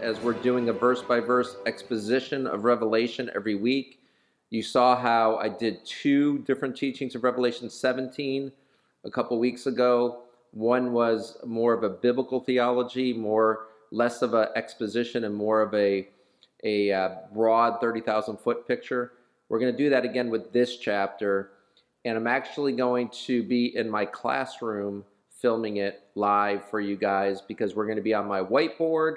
as we're doing a verse by verse exposition of Revelation every week. You saw how I did two different teachings of Revelation 17 a couple weeks ago. One was more of a biblical theology, more less of an exposition and more of a a uh, broad 30,000 foot picture. We're going to do that again with this chapter, and I'm actually going to be in my classroom filming it live for you guys because we're going to be on my whiteboard.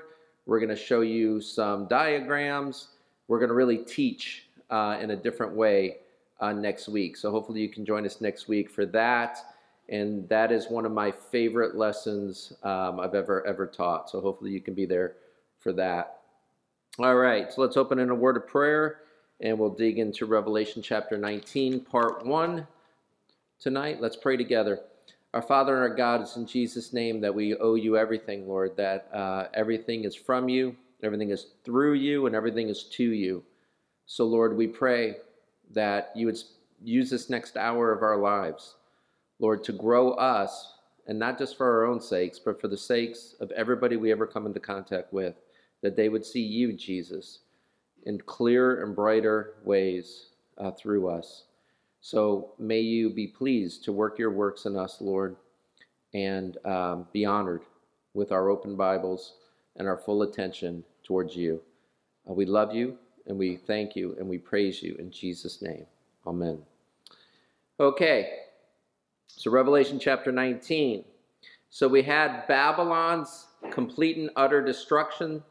We're going to show you some diagrams. We're going to really teach uh, in a different way uh, next week. So hopefully you can join us next week for that. And that is one of my favorite lessons um, I've ever ever taught. So hopefully you can be there for that. All right, so let's open in a word of prayer and we'll dig into Revelation chapter 19, part 1 tonight. Let's pray together. Our Father and our God, it's in Jesus' name that we owe you everything, Lord, that uh, everything is from you, everything is through you, and everything is to you. So, Lord, we pray that you would use this next hour of our lives, Lord, to grow us, and not just for our own sakes, but for the sakes of everybody we ever come into contact with, that they would see you, Jesus, in clearer and brighter ways uh, through us. So may you be pleased to work your works in us, Lord, and um, be honored with our open Bibles and our full attention towards you. Uh, we love you and we thank you and we praise you in Jesus' name. Amen. Okay, so Revelation chapter 19. So we had Babylon's complete and utter destruction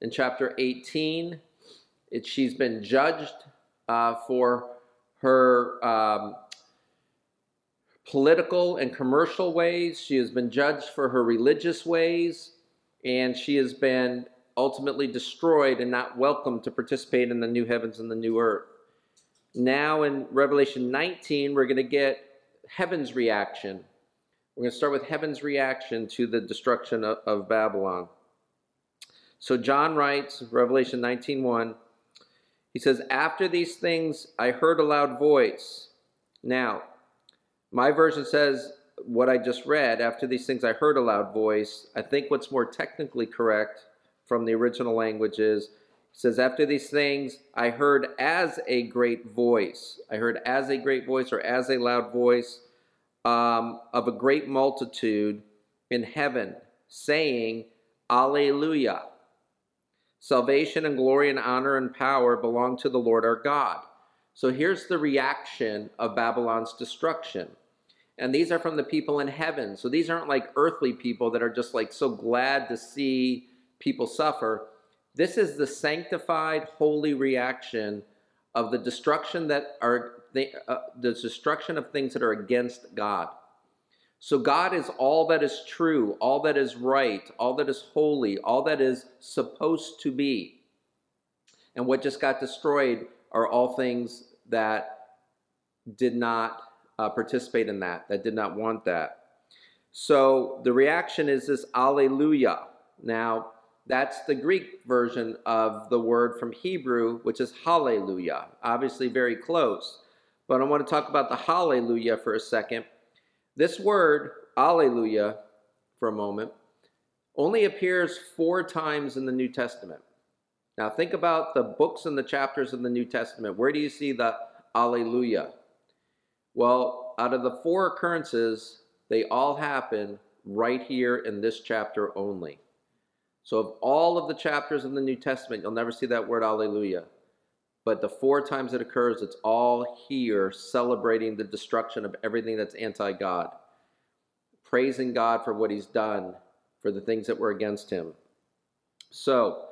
in chapter 18. It, she's been judged uh, for her um, political and commercial ways. She has been judged for her religious ways, and she has been ultimately destroyed and not welcome to participate in the new heavens and the new earth. Now in Revelation 19, we're going to get heaven's reaction. We're going to start with heaven's reaction to the destruction of, of Babylon. So John writes, Revelation 19:1, he says, After these things I heard a loud voice. Now, my version says what I just read. After these things I heard a loud voice. I think what's more technically correct from the original language is says, After these things I heard as a great voice. I heard as a great voice or as a loud voice um, of a great multitude in heaven saying, Alleluia. Salvation and glory and honor and power belong to the Lord our God. So here's the reaction of Babylon's destruction. And these are from the people in heaven. So these aren't like earthly people that are just like so glad to see people suffer. This is the sanctified, holy reaction of the destruction that are the, uh, the destruction of things that are against God. So God is all that is true, all that is right, all that is holy, all that is supposed to be. And what just got destroyed are all things that did not uh, participate in that, that did not want that. So the reaction is this Alleluia. Now, that's the Greek version of the word from Hebrew, which is Hallelujah. Obviously, very close. But I want to talk about the Hallelujah for a second this word, Alleluia, for a moment, only appears four times in the New Testament. Now think about the books and the chapters of the New Testament. Where do you see the Alleluia? Well, out of the four occurrences, they all happen right here in this chapter only. So of all of the chapters in the New Testament, you'll never see that word Alleluia. But the four times it occurs, it's all here celebrating the destruction of everything that's anti God, praising God for what He's done, for the things that were against Him. So,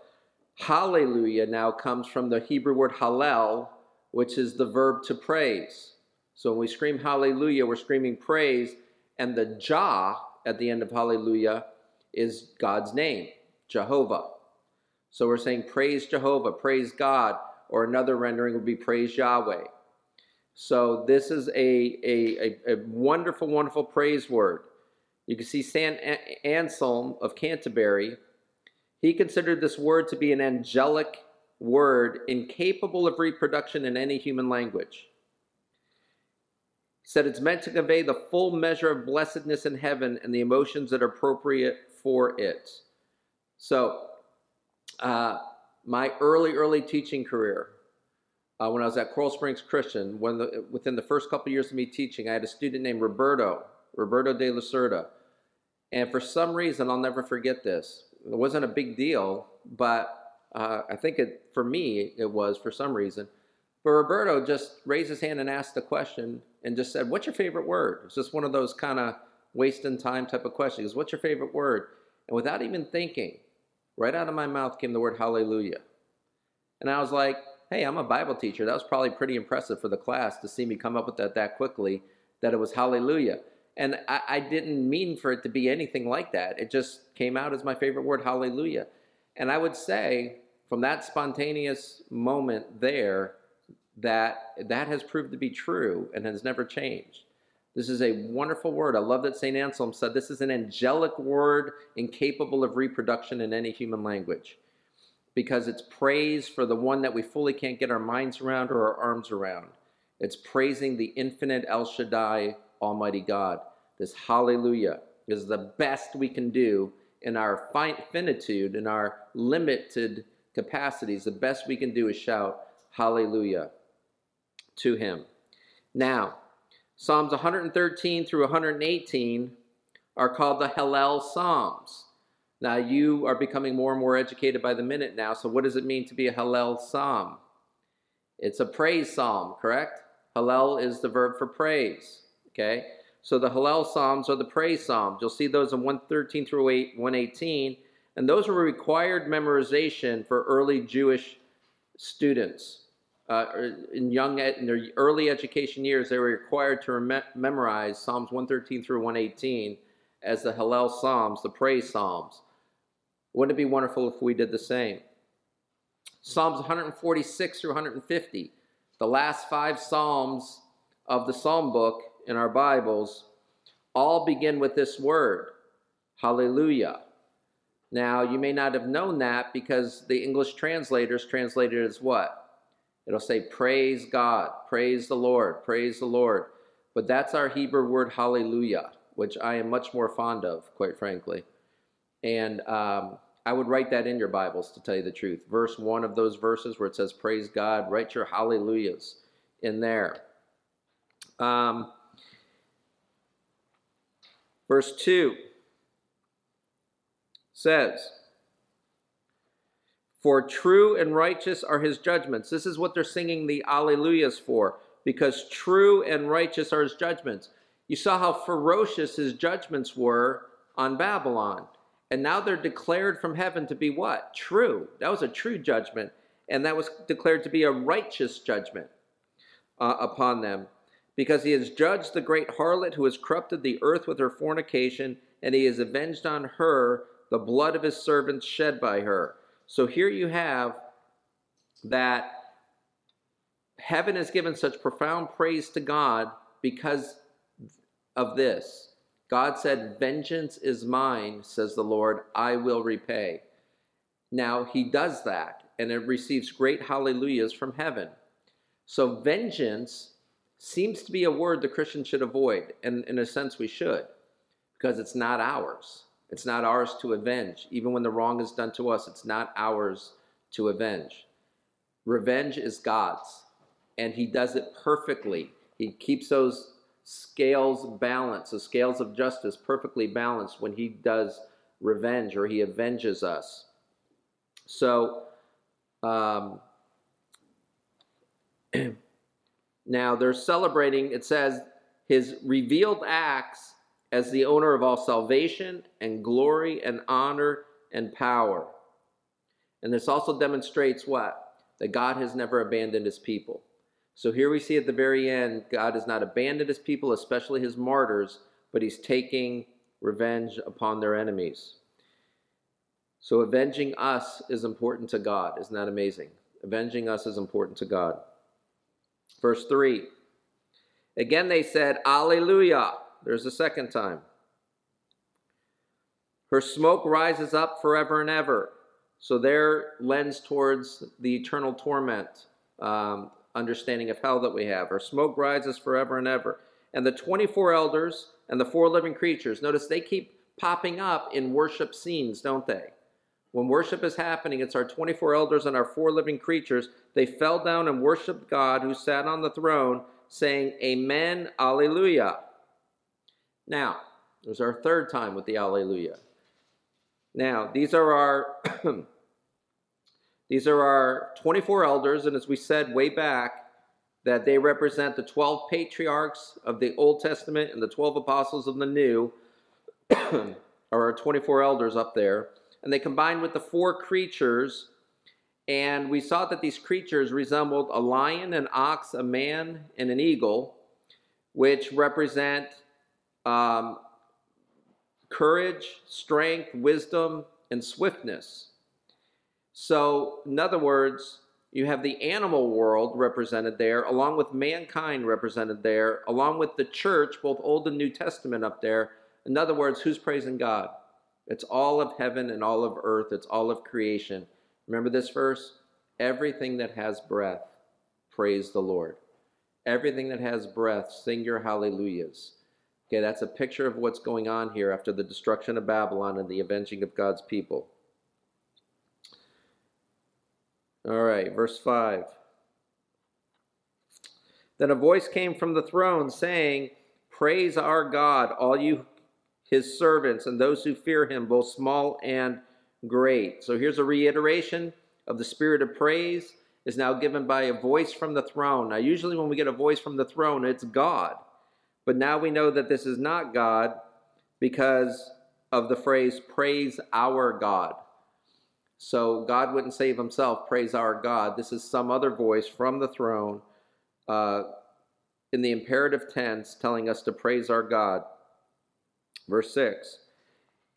hallelujah now comes from the Hebrew word hallel, which is the verb to praise. So when we scream hallelujah, we're screaming praise, and the Jah at the end of hallelujah is God's name, Jehovah. So we're saying praise Jehovah, praise God or another rendering would be praise Yahweh. So this is a, a, a, a wonderful, wonderful praise word. You can see St. Anselm of Canterbury, he considered this word to be an angelic word incapable of reproduction in any human language. He said it's meant to convey the full measure of blessedness in heaven and the emotions that are appropriate for it. So uh, my early, early teaching career, uh, when I was at Coral Springs Christian, when the, within the first couple years of me teaching, I had a student named Roberto, Roberto de la Cerda. And for some reason, I'll never forget this. It wasn't a big deal, but uh, I think it, for me, it was for some reason. But Roberto just raised his hand and asked a question and just said, What's your favorite word? It's just one of those kind of wasting time type of questions. What's your favorite word? And without even thinking, right out of my mouth came the word hallelujah. And I was like, hey, I'm a Bible teacher. That was probably pretty impressive for the class to see me come up with that that quickly, that it was hallelujah. And I, I didn't mean for it to be anything like that. It just came out as my favorite word, hallelujah. And I would say from that spontaneous moment there, that that has proved to be true and has never changed. This is a wonderful word. I love that St. Anselm said this is an angelic word incapable of reproduction in any human language because it's praise for the one that we fully can't get our minds around or our arms around. It's praising the infinite El Shaddai, Almighty God. This hallelujah is the best we can do in our finitude, in our limited capacities. The best we can do is shout hallelujah to Him. Now, Psalms 113 through 118 are called the Hallel Psalms. Now, you are becoming more and more educated by the minute now, so what does it mean to be a Hallel Psalm? It's a praise psalm, correct? Hallel is the verb for praise, okay? So the Hallel Psalms are the praise psalms. You'll see those in 113 through 118, and those were required memorization for early Jewish students uh, in young in their early education years, they were required to rem- memorize Psalms 113 through 118 as the Hallel Psalms, the praise Psalms. Wouldn't it be wonderful if we did the same? Psalms 146 through 150, the last five Psalms of the Psalm book in our Bibles, all begin with this word, Hallelujah. Now, you may not have known that because the English translators translated it as what? It'll say, Praise God, praise the Lord, praise the Lord. But that's our Hebrew word hallelujah, which I am much more fond of, quite frankly. And um, I would write that in your Bibles to tell you the truth. Verse one of those verses where it says, Praise God, write your hallelujahs in there. Um, verse 2 says, for true and righteous are his judgments. This is what they're singing the Alleluias for, because true and righteous are his judgments. You saw how ferocious his judgments were on Babylon. And now they're declared from heaven to be what? True. That was a true judgment. And that was declared to be a righteous judgment uh, upon them. Because he has judged the great harlot who has corrupted the earth with her fornication, and he has avenged on her the blood of his servants shed by her. So here you have that heaven has given such profound praise to God because of this. God said, Vengeance is mine, says the Lord, I will repay. Now he does that, and it receives great hallelujahs from heaven. So vengeance seems to be a word the Christian should avoid, and in a sense we should, because it's not ours. It's not ours to avenge. Even when the wrong is done to us, it's not ours to avenge. Revenge is God's, and He does it perfectly. He keeps those scales balanced, the scales of justice perfectly balanced when He does revenge or He avenges us. So, um, now they're celebrating, it says, His revealed acts as the owner of all salvation and glory and honor and power. And this also demonstrates what? That God has never abandoned his people. So here we see at the very end, God has not abandoned his people, especially his martyrs, but he's taking revenge upon their enemies. So avenging us is important to God. Isn't that amazing? Avenging us is important to God. Verse 3 Again they said, Alleluia. There's a second time. Her smoke rises up forever and ever. So there lends towards the eternal torment um, understanding of hell that we have. Her smoke rises forever and ever. And the 24 elders and the four living creatures, notice they keep popping up in worship scenes, don't they? when worship is happening, it's our 24 elders and our four living creatures. They fell down and worshiped God who sat on the throne, saying, Amen, Alleluia. Now, there's our third time with the Alleluia. Now, these are our these are our 24 elders, and as we said way back, that they represent the 12 patriarchs of the Old Testament and the 12 apostles of the New, are our 24 elders up there and they combined with the four creatures. And we saw that these creatures resembled a lion, an ox, a man, and an eagle, which represent um, courage, strength, wisdom, and swiftness. So, in other words, you have the animal world represented there, along with mankind represented there, along with the church, both Old and New Testament up there. In other words, who's praising God? It's all of heaven and all of earth. It's all of creation. Remember this verse? Everything that has breath, praise the Lord. Everything that has breath, sing your hallelujahs. Okay, that's a picture of what's going on here after the destruction of Babylon and the avenging of God's people. All right, verse 5. Then a voice came from the throne saying, Praise our God, all you his servants and those who fear him, both small and great. So here's a reiteration of the spirit of praise is now given by a voice from the throne. Now, usually when we get a voice from the throne, it's God. But now we know that this is not God because of the phrase, praise our God. So God wouldn't save himself, praise our God. This is some other voice from the throne uh, in the imperative tense telling us to praise our God. Verse 6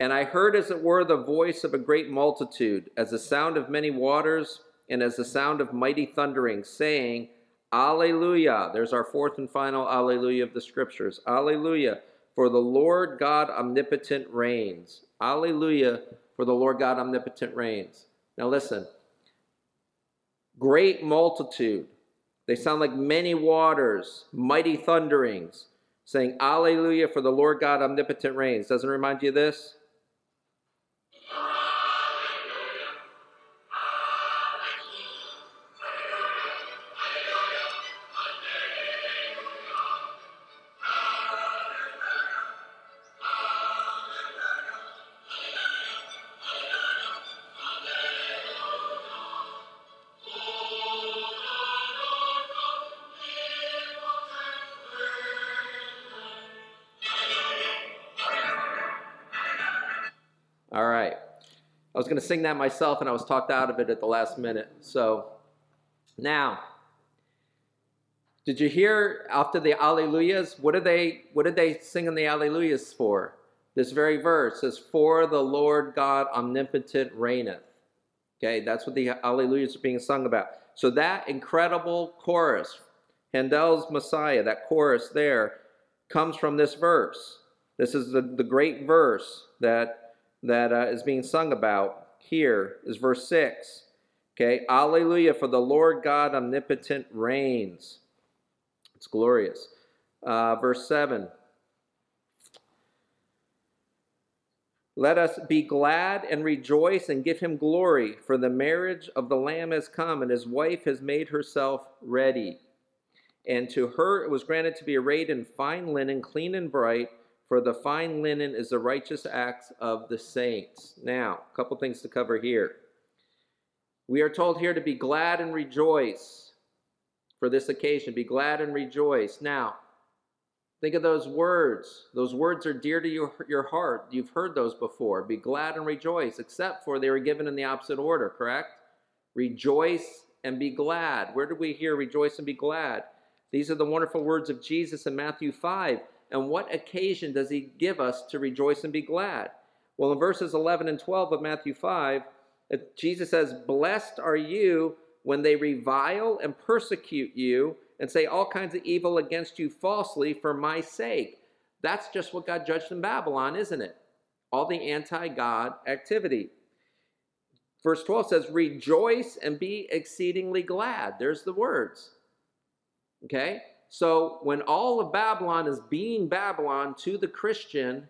And I heard, as it were, the voice of a great multitude, as the sound of many waters, and as the sound of mighty thundering, saying, Alleluia. There's our fourth and final Alleluia of the scriptures. Alleluia. For the Lord God omnipotent reigns. Alleluia. For the Lord God omnipotent reigns. Now listen. Great multitude. They sound like many waters, mighty thunderings saying, Alleluia, for the Lord God omnipotent reigns. Doesn't remind you of this? Sing that myself, and I was talked out of it at the last minute. So now, did you hear after the Alleluias? What did they What did they sing in the Alleluias for? This very verse says, "For the Lord God omnipotent reigneth." Okay, that's what the Alleluias are being sung about. So that incredible chorus, Handel's Messiah, that chorus there, comes from this verse. This is the, the great verse that that uh, is being sung about here is verse 6. Okay, Alleluia, for the Lord God omnipotent reigns. It's glorious. Uh, verse 7. Let us be glad and rejoice and give him glory, for the marriage of the Lamb has come, and his wife has made herself ready. And to her it was granted to be arrayed in fine linen, clean and bright. For the fine linen is the righteous acts of the saints. Now, a couple things to cover here. We are told here to be glad and rejoice for this occasion. Be glad and rejoice. Now, think of those words. Those words are dear to your, your heart. You've heard those before. Be glad and rejoice, except for they were given in the opposite order, correct? Rejoice and be glad. Where do we hear rejoice and be glad? These are the wonderful words of Jesus in Matthew 5. And what occasion does he give us to rejoice and be glad? Well, in verses 11 and 12 of Matthew 5, uh, Jesus says, Blessed are you when they revile and persecute you and say all kinds of evil against you falsely for my sake. That's just what God judged in Babylon, isn't it? All the anti God activity. Verse 12 says, Rejoice and be exceedingly glad. There's the words. Okay? So when all of Babylon is being Babylon to the Christian,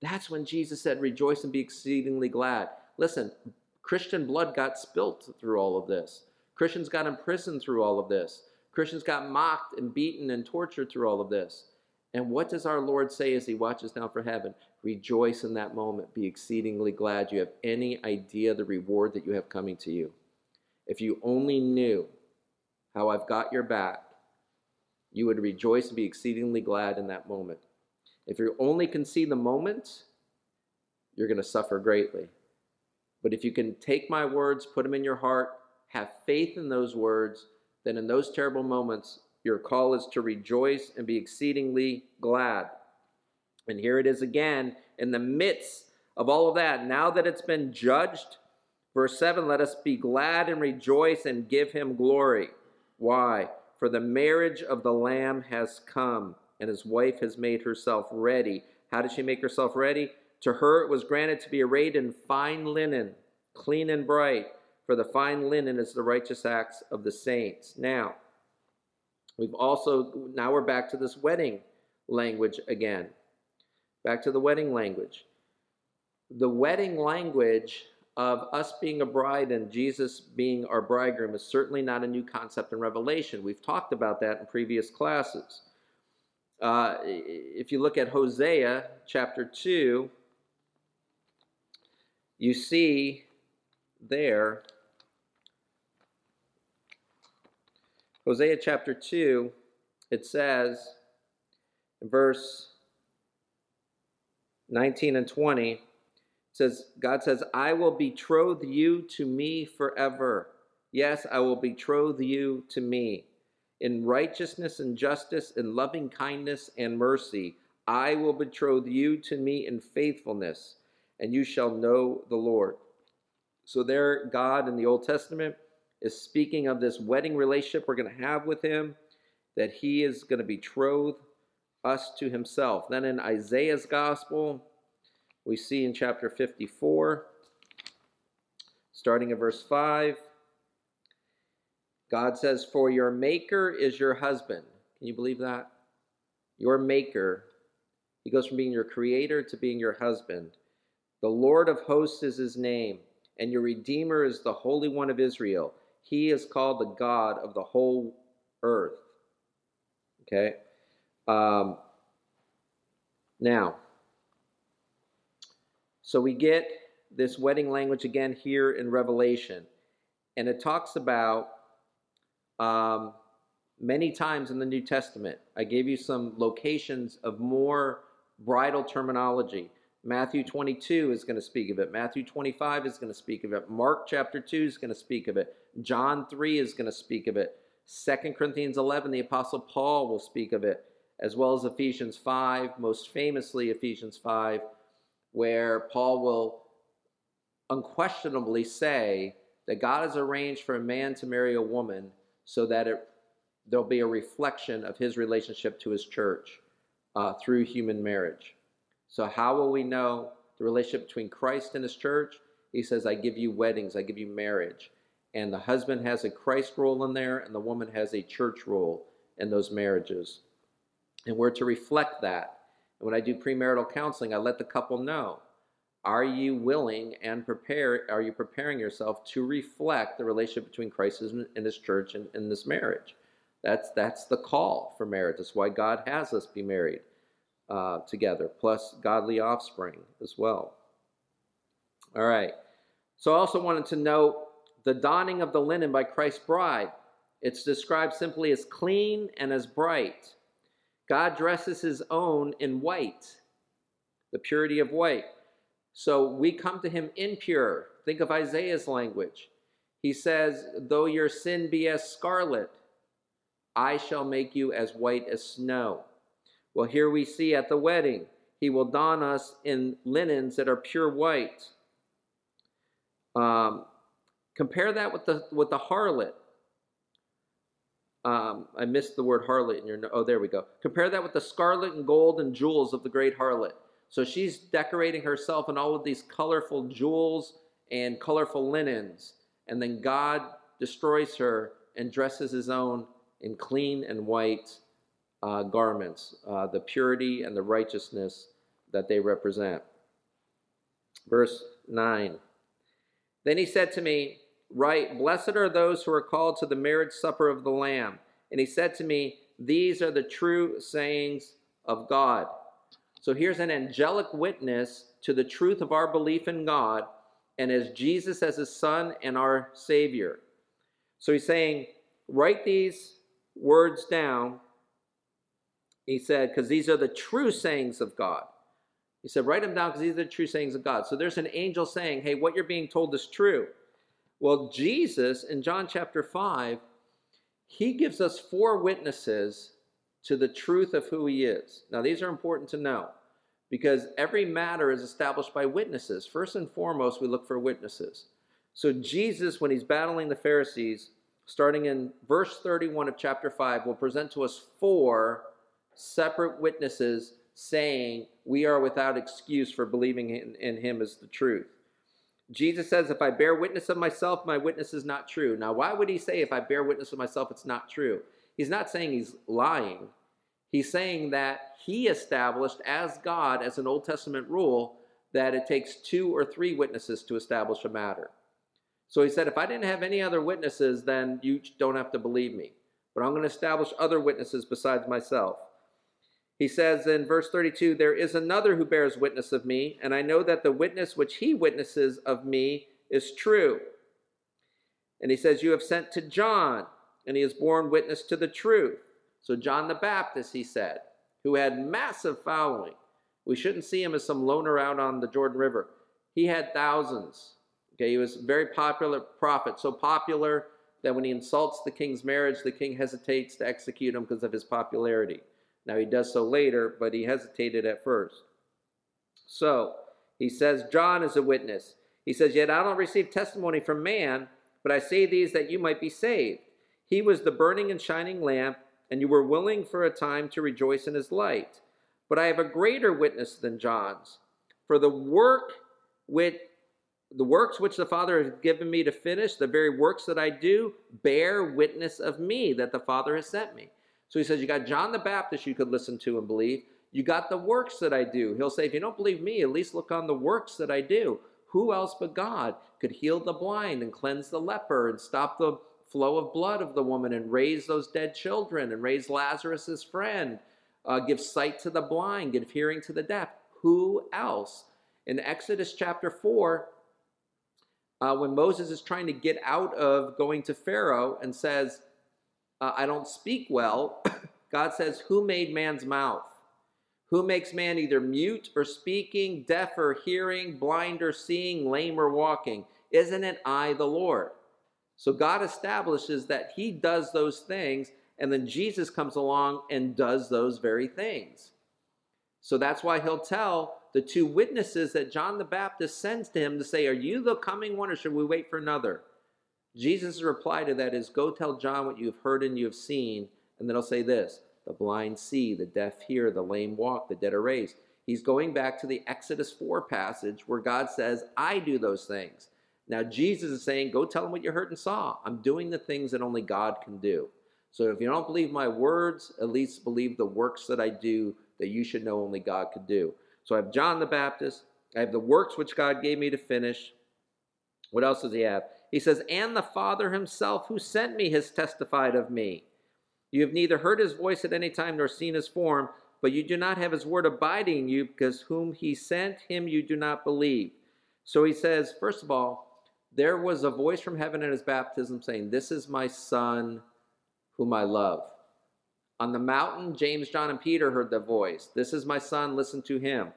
that's when Jesus said, Rejoice and be exceedingly glad. Listen, Christian blood got spilt through all of this. Christians got imprisoned through all of this. Christians got mocked and beaten and tortured through all of this. And what does our Lord say as he watches down for heaven? Rejoice in that moment. Be exceedingly glad you have any idea the reward that you have coming to you. If you only knew how I've got your back, you would rejoice and be exceedingly glad in that moment. If you only can see the moment, you're going to suffer greatly. But if you can take my words, put them in your heart, have faith in those words, then in those terrible moments, your call is to rejoice and be exceedingly glad. And here it is again in the midst of all of that. Now that it's been judged, verse 7 let us be glad and rejoice and give him glory. Why? For the marriage of the Lamb has come, and his wife has made herself ready. How did she make herself ready? To her it was granted to be arrayed in fine linen, clean and bright, for the fine linen is the righteous acts of the saints. Now, we've also, now we're back to this wedding language again. Back to the wedding language. The wedding language of us being a bride and Jesus being our bridegroom is certainly not a new concept in Revelation. We've talked about that in previous classes. Uh, if you look at Hosea chapter 2, you see there, Hosea chapter 2, it says in verse 19 and 20, it says, God says, I will betroth you to me forever. Yes, I will betroth you to me. In righteousness and justice, in loving kindness and mercy, I will betroth you to me in faithfulness and you shall know the Lord. So, there, God in the Old Testament is speaking of this wedding relationship we're going to have with Him, that He is going to betroth us to Himself. Then in Isaiah's Gospel, we see in chapter 54, starting at verse 5, God says, For your Maker is your husband. Can you believe that? Your Maker. He goes from being your creator to being your husband. The Lord of hosts is his name, and your Redeemer is the Holy One of Israel. He is called the God of the whole earth. Okay? Um, now, so we get this wedding language again here in Revelation, and it talks about um, many times in the New Testament. I gave you some locations of more bridal terminology. Matthew 22 is going to speak of it. Matthew 25 is going to speak of it. Mark chapter 2 is going to speak of it. John 3 is going to speak of it. 2 Corinthians 11, the Apostle Paul will speak of it, as well as Ephesians 5, most famously Ephesians 5, where Paul will unquestionably say that God has arranged for a man to marry a woman so that it, there'll be a reflection of his relationship to his church uh, through human marriage. So, how will we know the relationship between Christ and his church? He says, I give you weddings, I give you marriage. And the husband has a Christ role in there, and the woman has a church role in those marriages. And we're to reflect that. And when I do premarital counseling, I let the couple know are you willing and prepare are you preparing yourself to reflect the relationship between christ and his church and in this marriage that's that's the call for marriage that's why god has us be married uh, together, plus godly offspring as well. All right. So I also wanted to note the donning of the linen by Christ's bride. It's described simply as clean and as bright. God dresses his own in white, the purity of white. So we come to him impure. Think of Isaiah's language. He says, Though your sin be as scarlet, I shall make you as white as snow. Well, here we see at the wedding, he will don us in linens that are pure white. Um, compare that with the with the harlot. Um, I missed the word harlot in your. Oh, there we go. Compare that with the scarlet and gold and jewels of the great harlot. So she's decorating herself in all of these colorful jewels and colorful linens, and then God destroys her and dresses his own in clean and white uh, garments, uh, the purity and the righteousness that they represent. Verse 9 Then he said to me, Write, blessed are those who are called to the marriage supper of the Lamb. And he said to me, These are the true sayings of God. So here's an angelic witness to the truth of our belief in God and as Jesus as his Son and our Savior. So he's saying, Write these words down. He said, because these are the true sayings of God. He said, Write them down because these are the true sayings of God. So there's an angel saying, Hey, what you're being told is true. Well, Jesus in John chapter 5, he gives us four witnesses to the truth of who he is. Now, these are important to know because every matter is established by witnesses. First and foremost, we look for witnesses. So, Jesus, when he's battling the Pharisees, starting in verse 31 of chapter 5, will present to us four separate witnesses saying we are without excuse for believing in, in him as the truth. Jesus says, If I bear witness of myself, my witness is not true. Now, why would he say, If I bear witness of myself, it's not true? He's not saying he's lying. He's saying that he established as God, as an Old Testament rule, that it takes two or three witnesses to establish a matter. So he said, If I didn't have any other witnesses, then you don't have to believe me. But I'm going to establish other witnesses besides myself. He says in verse 32 There is another who bears witness of me, and I know that the witness which he witnesses of me is true. And he says, You have sent to John, and he has borne witness to the truth. So, John the Baptist, he said, who had massive following. We shouldn't see him as some loner out on the Jordan River. He had thousands. Okay, he was a very popular prophet, so popular that when he insults the king's marriage, the king hesitates to execute him because of his popularity. Now, he does so later, but he hesitated at first. So, he says, John is a witness. He says, Yet I don't receive testimony from man, but I say these that you might be saved. He was the burning and shining lamp, and you were willing for a time to rejoice in his light. But I have a greater witness than John's. For the work which the works which the Father has given me to finish, the very works that I do, bear witness of me that the Father has sent me. So he says, You got John the Baptist you could listen to and believe. You got the works that I do. He'll say, If you don't believe me, at least look on the works that I do. Who else but God could heal the blind and cleanse the leper and stop the flow of blood of the woman and raise those dead children and raise Lazarus' friend, uh, give sight to the blind, give hearing to the deaf? Who else? In Exodus chapter 4, uh, when Moses is trying to get out of going to Pharaoh and says, uh, I don't speak well, God says, Who made man's mouth? Who makes man either mute or speaking, deaf or hearing, blind or seeing, lame or walking? Isn't it I, the Lord? So God establishes that He does those things, and then Jesus comes along and does those very things. So that's why He'll tell the two witnesses that John the Baptist sends to him to say, Are you the coming one, or should we wait for another? Jesus' reply to that is, Go tell John what you have heard and you have seen. And then I'll say this The blind see, the deaf hear, the lame walk, the dead are raised. He's going back to the Exodus 4 passage where God says, I do those things. Now, Jesus is saying, Go tell them what you heard and saw. I'm doing the things that only God can do. So if you don't believe my words, at least believe the works that I do that you should know only God could do. So I have John the Baptist. I have the works which God gave me to finish. What else does he have? He says, And the Father himself who sent me has testified of me. You have neither heard his voice at any time nor seen his form, but you do not have his word abiding in you, because whom he sent, him you do not believe. So he says, first of all, there was a voice from heaven at his baptism saying, This is my son whom I love. On the mountain, James, John, and Peter heard the voice. This is my son, listen to him.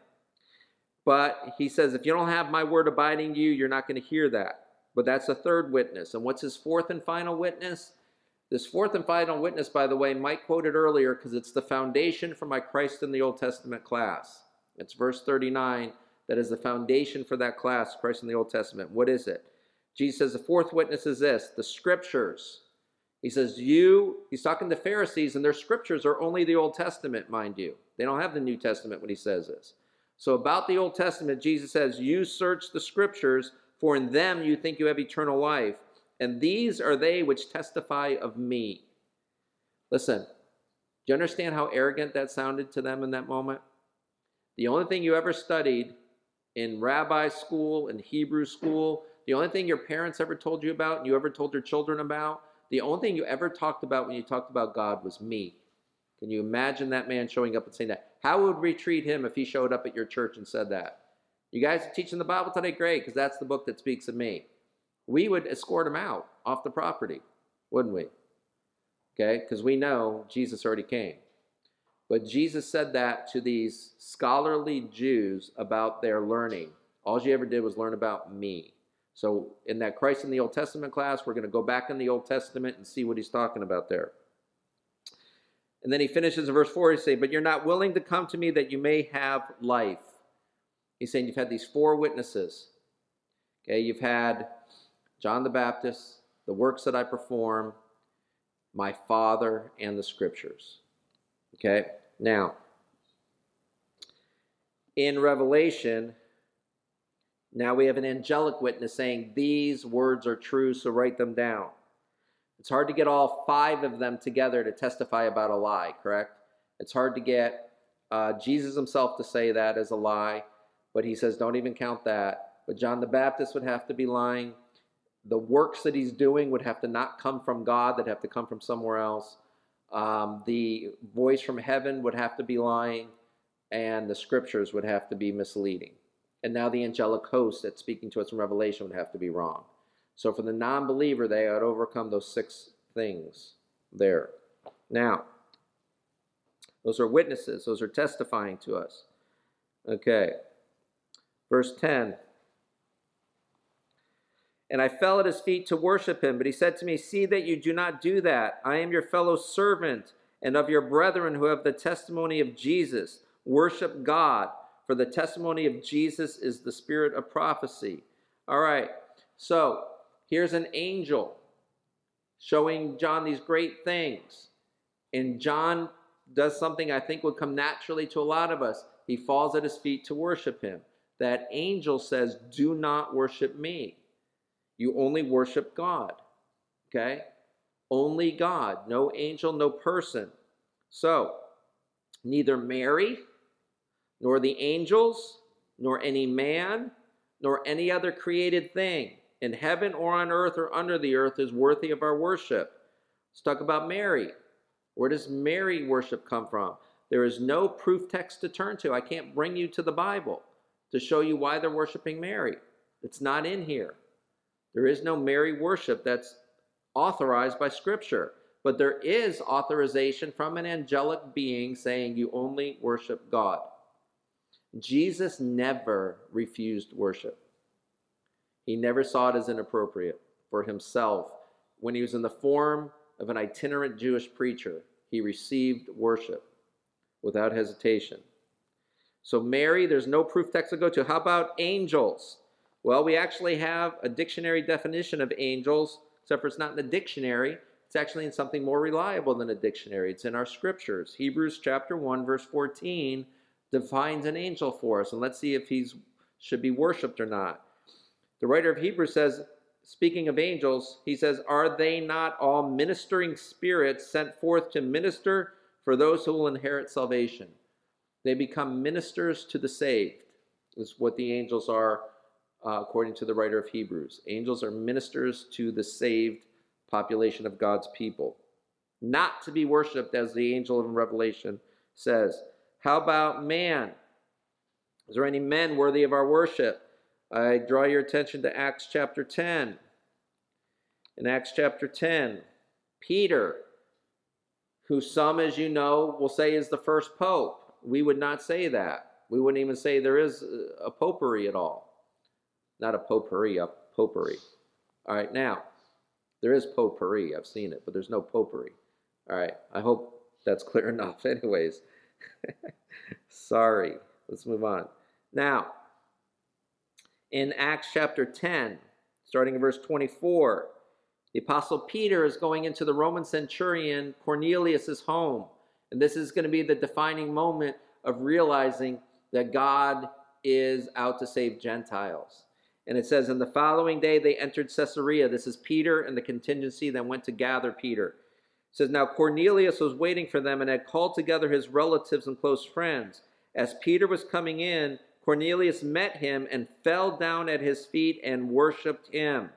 But he says, if you don't have my word abiding you, you're not going to hear that. But that's a third witness. And what's his fourth and final witness? This fourth and final witness, by the way, Mike quoted earlier because it's the foundation for my Christ in the Old Testament class. It's verse 39 that is the foundation for that class, Christ in the Old Testament. What is it? Jesus says the fourth witness is this the scriptures. He says, You, he's talking to Pharisees, and their scriptures are only the Old Testament, mind you. They don't have the New Testament when he says this. So, about the Old Testament, Jesus says, You search the scriptures, for in them you think you have eternal life, and these are they which testify of me. Listen, do you understand how arrogant that sounded to them in that moment? The only thing you ever studied in rabbi school and Hebrew school, The only thing your parents ever told you about and you ever told your children about, the only thing you ever talked about when you talked about God was me. Can you imagine that man showing up and saying that? How would we treat him if he showed up at your church and said that? You guys are teaching the Bible today? Great, because that's the book that speaks of me. We would escort him out off the property, wouldn't we? Okay, because we know Jesus already came. But Jesus said that to these scholarly Jews about their learning. All she ever did was learn about me. So, in that Christ in the Old Testament class, we're going to go back in the Old Testament and see what he's talking about there. And then he finishes in verse 4, he says, But you're not willing to come to me that you may have life. He's saying you've had these four witnesses. Okay, you've had John the Baptist, the works that I perform, my Father, and the scriptures. Okay, now, in Revelation, now we have an angelic witness saying, These words are true, so write them down. It's hard to get all five of them together to testify about a lie, correct? It's hard to get uh, Jesus himself to say that as a lie, but he says, don't even count that. But John the Baptist would have to be lying. The works that he's doing would have to not come from God, that have to come from somewhere else. Um, the voice from heaven would have to be lying, and the scriptures would have to be misleading. And now the angelic host that's speaking to us in Revelation would have to be wrong. So for the non believer, they had overcome those six things there. Now, those are witnesses, those are testifying to us. Okay. Verse 10 And I fell at his feet to worship him, but he said to me, See that you do not do that. I am your fellow servant and of your brethren who have the testimony of Jesus. Worship God, for the testimony of Jesus is the spirit of prophecy. All right, so here's an angel showing John these great things. And John does something I think would come naturally to a lot of us. He falls at his feet to worship him. That angel says, Do not worship me. You only worship God. Okay? Only God. No angel, no person. So, neither Mary, nor the angels, nor any man, nor any other created thing in heaven or on earth or under the earth is worthy of our worship. Let's talk about Mary. Where does Mary worship come from? There is no proof text to turn to. I can't bring you to the Bible to show you why they're worshiping Mary. It's not in here. There is no Mary worship that's authorized by Scripture. But there is authorization from an angelic being saying you only worship God. Jesus never refused worship. He never saw it as inappropriate for himself. When he was in the form of an itinerant Jewish preacher, he received worship without hesitation. So, Mary, there's no proof text to go to. How about angels? Well, we actually have a dictionary definition of angels, except for it's not in the dictionary. It's actually in something more reliable than a dictionary. It's in our scriptures. Hebrews chapter 1, verse 14 defines an angel for us. And let's see if he's should be worshipped or not. The writer of Hebrews says, speaking of angels, he says, Are they not all ministering spirits sent forth to minister for those who will inherit salvation? They become ministers to the saved, is what the angels are, uh, according to the writer of Hebrews. Angels are ministers to the saved population of God's people, not to be worshiped as the angel in Revelation says. How about man? Is there any men worthy of our worship? I draw your attention to Acts chapter 10. In Acts chapter 10, Peter, who some, as you know, will say is the first pope. We would not say that. We wouldn't even say there is a popery at all. Not a potpourri, a popery. All right, now, there is potpourri. I've seen it, but there's no popery. All right, I hope that's clear enough. Anyways, sorry. Let's move on. Now, in Acts chapter 10, starting in verse 24. The Apostle Peter is going into the Roman centurion Cornelius's home. And this is going to be the defining moment of realizing that God is out to save Gentiles. And it says, In the following day they entered Caesarea. This is Peter and the contingency that went to gather Peter. It says, Now Cornelius was waiting for them and had called together his relatives and close friends. As Peter was coming in, Cornelius met him and fell down at his feet and worshiped him.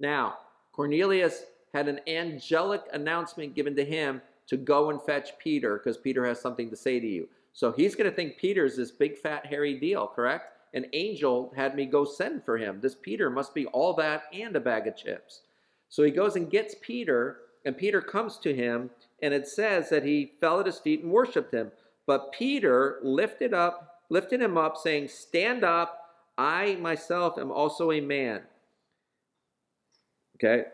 Now, Cornelius had an angelic announcement given to him to go and fetch Peter because Peter has something to say to you. So he's going to think Peter's this big, fat, hairy deal, correct? An angel had me go send for him. This Peter must be all that and a bag of chips. So he goes and gets Peter, and Peter comes to him, and it says that he fell at his feet and worshiped him. But Peter lifted up, lifted him up, saying, Stand up, I myself am also a man. Okay?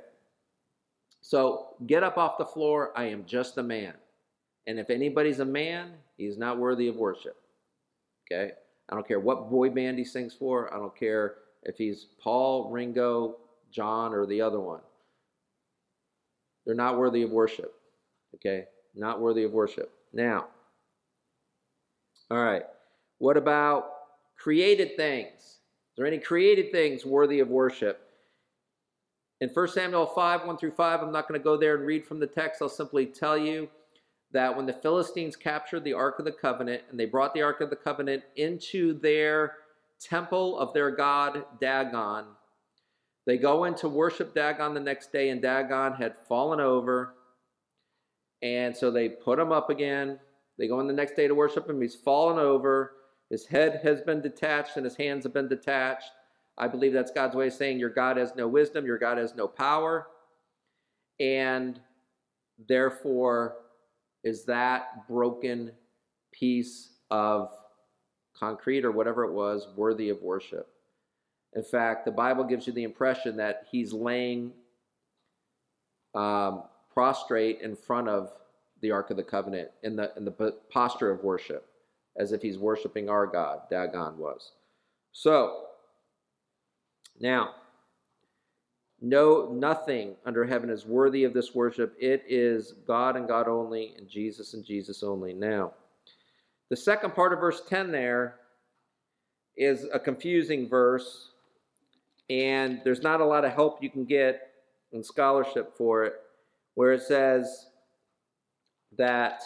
So get up off the floor, I am just a man. And if anybody's a man, he's not worthy of worship. Okay? I don't care what boy band he sings for. I don't care if he's Paul, Ringo, John, or the other one. They're not worthy of worship. Okay? Not worthy of worship. Now, all right. What about created things? Is there any created things worthy of worship? In 1 Samuel 5, 1 through 5, I'm not going to go there and read from the text. I'll simply tell you that when the Philistines captured the Ark of the Covenant and they brought the Ark of the Covenant into their temple of their god Dagon, they go in to worship Dagon the next day, and Dagon had fallen over. And so they put him up again. They go in the next day to worship him. He's fallen over. His head has been detached and his hands have been detached. I believe that's God's way of saying your God has no wisdom, your God has no power. And therefore, is that broken piece of concrete or whatever it was worthy of worship? In fact, the Bible gives you the impression that he's laying um, prostrate in front of the Ark of the Covenant in the, in the posture of worship, as if he's worshiping our God, Dagon was. So, now, no, nothing under heaven is worthy of this worship. It is God and God only, and Jesus and Jesus only. Now, the second part of verse 10 there is a confusing verse, and there's not a lot of help you can get in scholarship for it, where it says that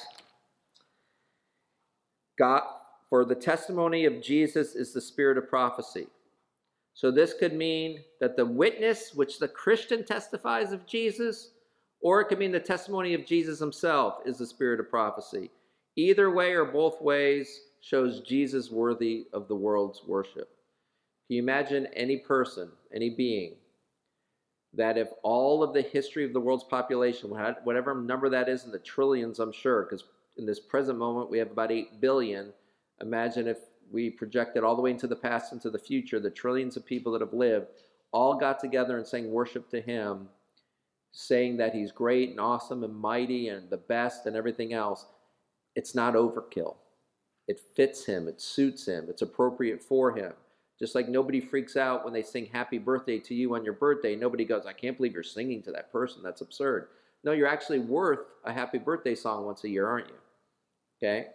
God, for the testimony of Jesus is the spirit of prophecy. So this could mean that the witness which the Christian testifies of Jesus, or it could mean the testimony of Jesus himself is the spirit of prophecy. Either way or both ways shows Jesus worthy of the world's worship. Can you imagine any person, any being, that if all of the history of the world's population, whatever number that is in the trillions, I'm sure, because in this present moment we have about 8 billion, imagine if we projected all the way into the past, into the future, the trillions of people that have lived, all got together and sang worship to him, saying that he's great and awesome and mighty and the best and everything else, it's not overkill. It fits him, it suits him, it's appropriate for him. Just like nobody freaks out when they sing happy birthday to you on your birthday. Nobody goes, I can't believe you're singing to that person. That's absurd. No, you're actually worth a happy birthday song once a year, aren't you? Okay?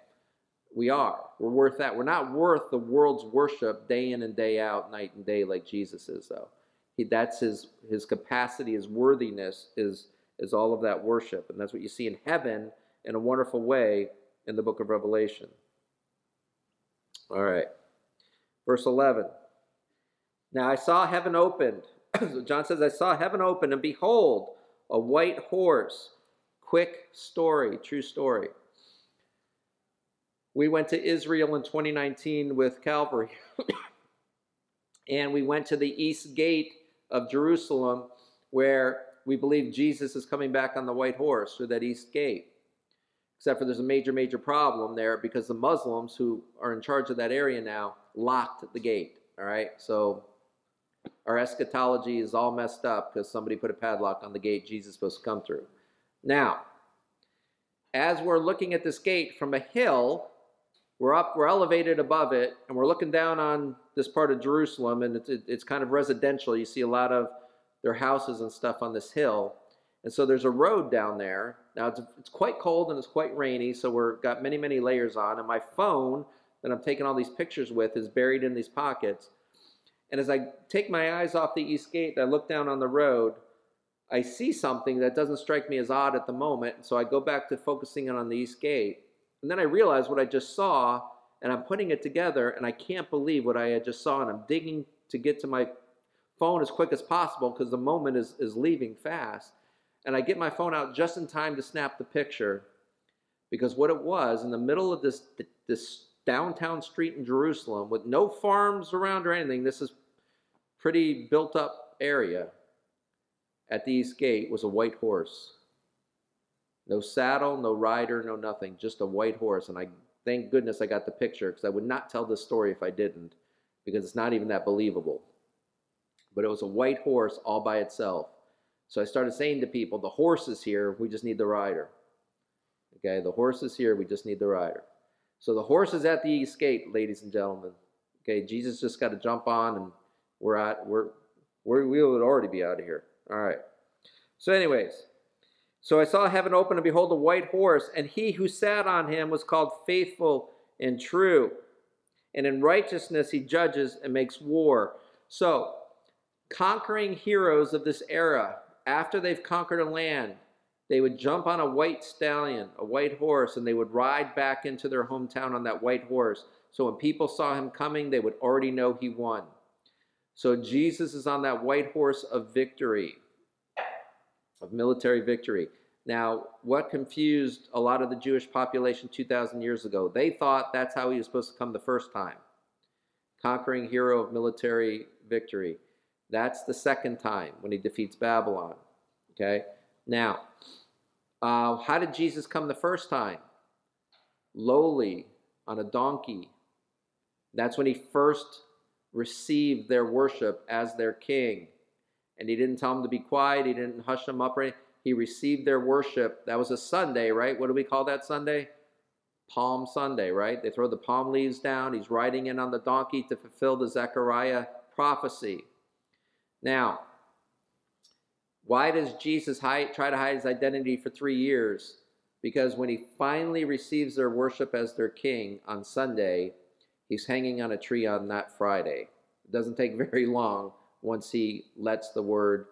We are. We're worth that. We're not worth the world's worship day in and day out, night and day, like Jesus is, though. He, that's his his capacity, his worthiness is is all of that worship, and that's what you see in heaven in a wonderful way in the book of Revelation. All right, verse eleven. Now I saw heaven opened. John says, I saw heaven open, and behold, a white horse. Quick story, true story. We went to Israel in 2019 with Calvary. and we went to the east gate of Jerusalem where we believe Jesus is coming back on the white horse through that east gate. Except for there's a major, major problem there because the Muslims who are in charge of that area now locked the gate. All right, so our eschatology is all messed up because somebody put a padlock on the gate Jesus is supposed to come through. Now, as we're looking at this gate from a hill, we're up, we're elevated above it, and we're looking down on this part of Jerusalem, and it's, it's kind of residential. You see a lot of their houses and stuff on this hill. And so there's a road down there. Now it's, it's quite cold and it's quite rainy, so we've got many, many layers on. And my phone that I'm taking all these pictures with is buried in these pockets. And as I take my eyes off the east gate, and I look down on the road, I see something that doesn't strike me as odd at the moment. So I go back to focusing on the east gate. And then I realized what I just saw, and I'm putting it together, and I can't believe what I had just saw, and I'm digging to get to my phone as quick as possible because the moment is, is leaving fast. And I get my phone out just in time to snap the picture because what it was in the middle of this this downtown street in Jerusalem with no farms around or anything. This is pretty built up area. At the east gate was a white horse. No saddle, no rider, no nothing, just a white horse. And I thank goodness I got the picture because I would not tell this story if I didn't, because it's not even that believable. But it was a white horse all by itself. So I started saying to people, the horse is here, we just need the rider. Okay, the horse is here, we just need the rider. So the horse is at the east gate, ladies and gentlemen. Okay, Jesus just got to jump on, and we're at we're, we're we would already be out of here. All right. So, anyways, so I saw heaven open, and behold, a white horse, and he who sat on him was called faithful and true, and in righteousness he judges and makes war. So, conquering heroes of this era, after they've conquered a land, they would jump on a white stallion, a white horse, and they would ride back into their hometown on that white horse. So when people saw him coming, they would already know he won. So Jesus is on that white horse of victory, of military victory. Now, what confused a lot of the Jewish population 2,000 years ago? They thought that's how he was supposed to come the first time conquering hero of military victory. That's the second time when he defeats Babylon. Okay? Now, uh, how did Jesus come the first time? Lowly on a donkey. That's when he first received their worship as their king. And he didn't tell them to be quiet, he didn't hush them up. He received their worship. That was a Sunday, right? What do we call that Sunday? Palm Sunday, right? They throw the palm leaves down. He's riding in on the donkey to fulfill the Zechariah prophecy. Now, why does Jesus hide, try to hide his identity for three years? Because when he finally receives their worship as their king on Sunday, he's hanging on a tree on that Friday. It doesn't take very long once he lets the word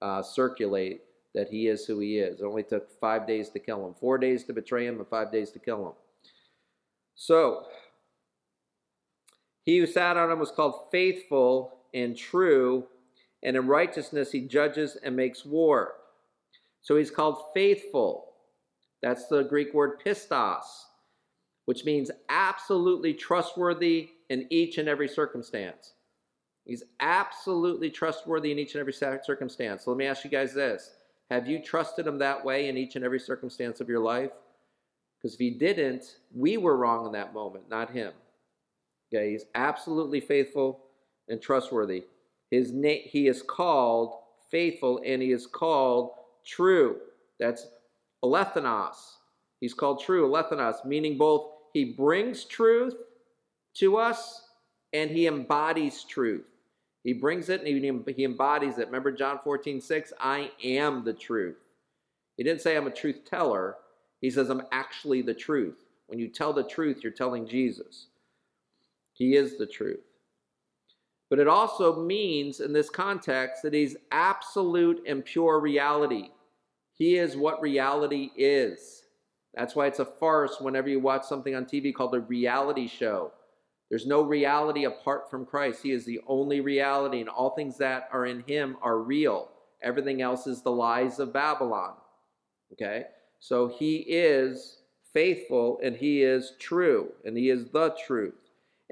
uh, circulate that he is who he is. It only took five days to kill him, four days to betray him, and five days to kill him. So, he who sat on him was called faithful and true and in righteousness he judges and makes war. So he's called faithful. That's the Greek word pistos, which means absolutely trustworthy in each and every circumstance. He's absolutely trustworthy in each and every circumstance. So let me ask you guys this Have you trusted him that way in each and every circumstance of your life? Because if he didn't, we were wrong in that moment, not him. Okay, he's absolutely faithful and trustworthy. His name, he is called faithful and he is called true. That's alethinos. He's called true, alethinos, meaning both he brings truth to us and he embodies truth. He brings it and he, he embodies it. Remember John 14, 6? I am the truth. He didn't say I'm a truth teller. He says I'm actually the truth. When you tell the truth, you're telling Jesus. He is the truth. But it also means, in this context, that he's absolute and pure reality. He is what reality is. That's why it's a farce whenever you watch something on TV called a reality show. There's no reality apart from Christ. He is the only reality, and all things that are in him are real. Everything else is the lies of Babylon. Okay? So he is faithful and he is true, and he is the truth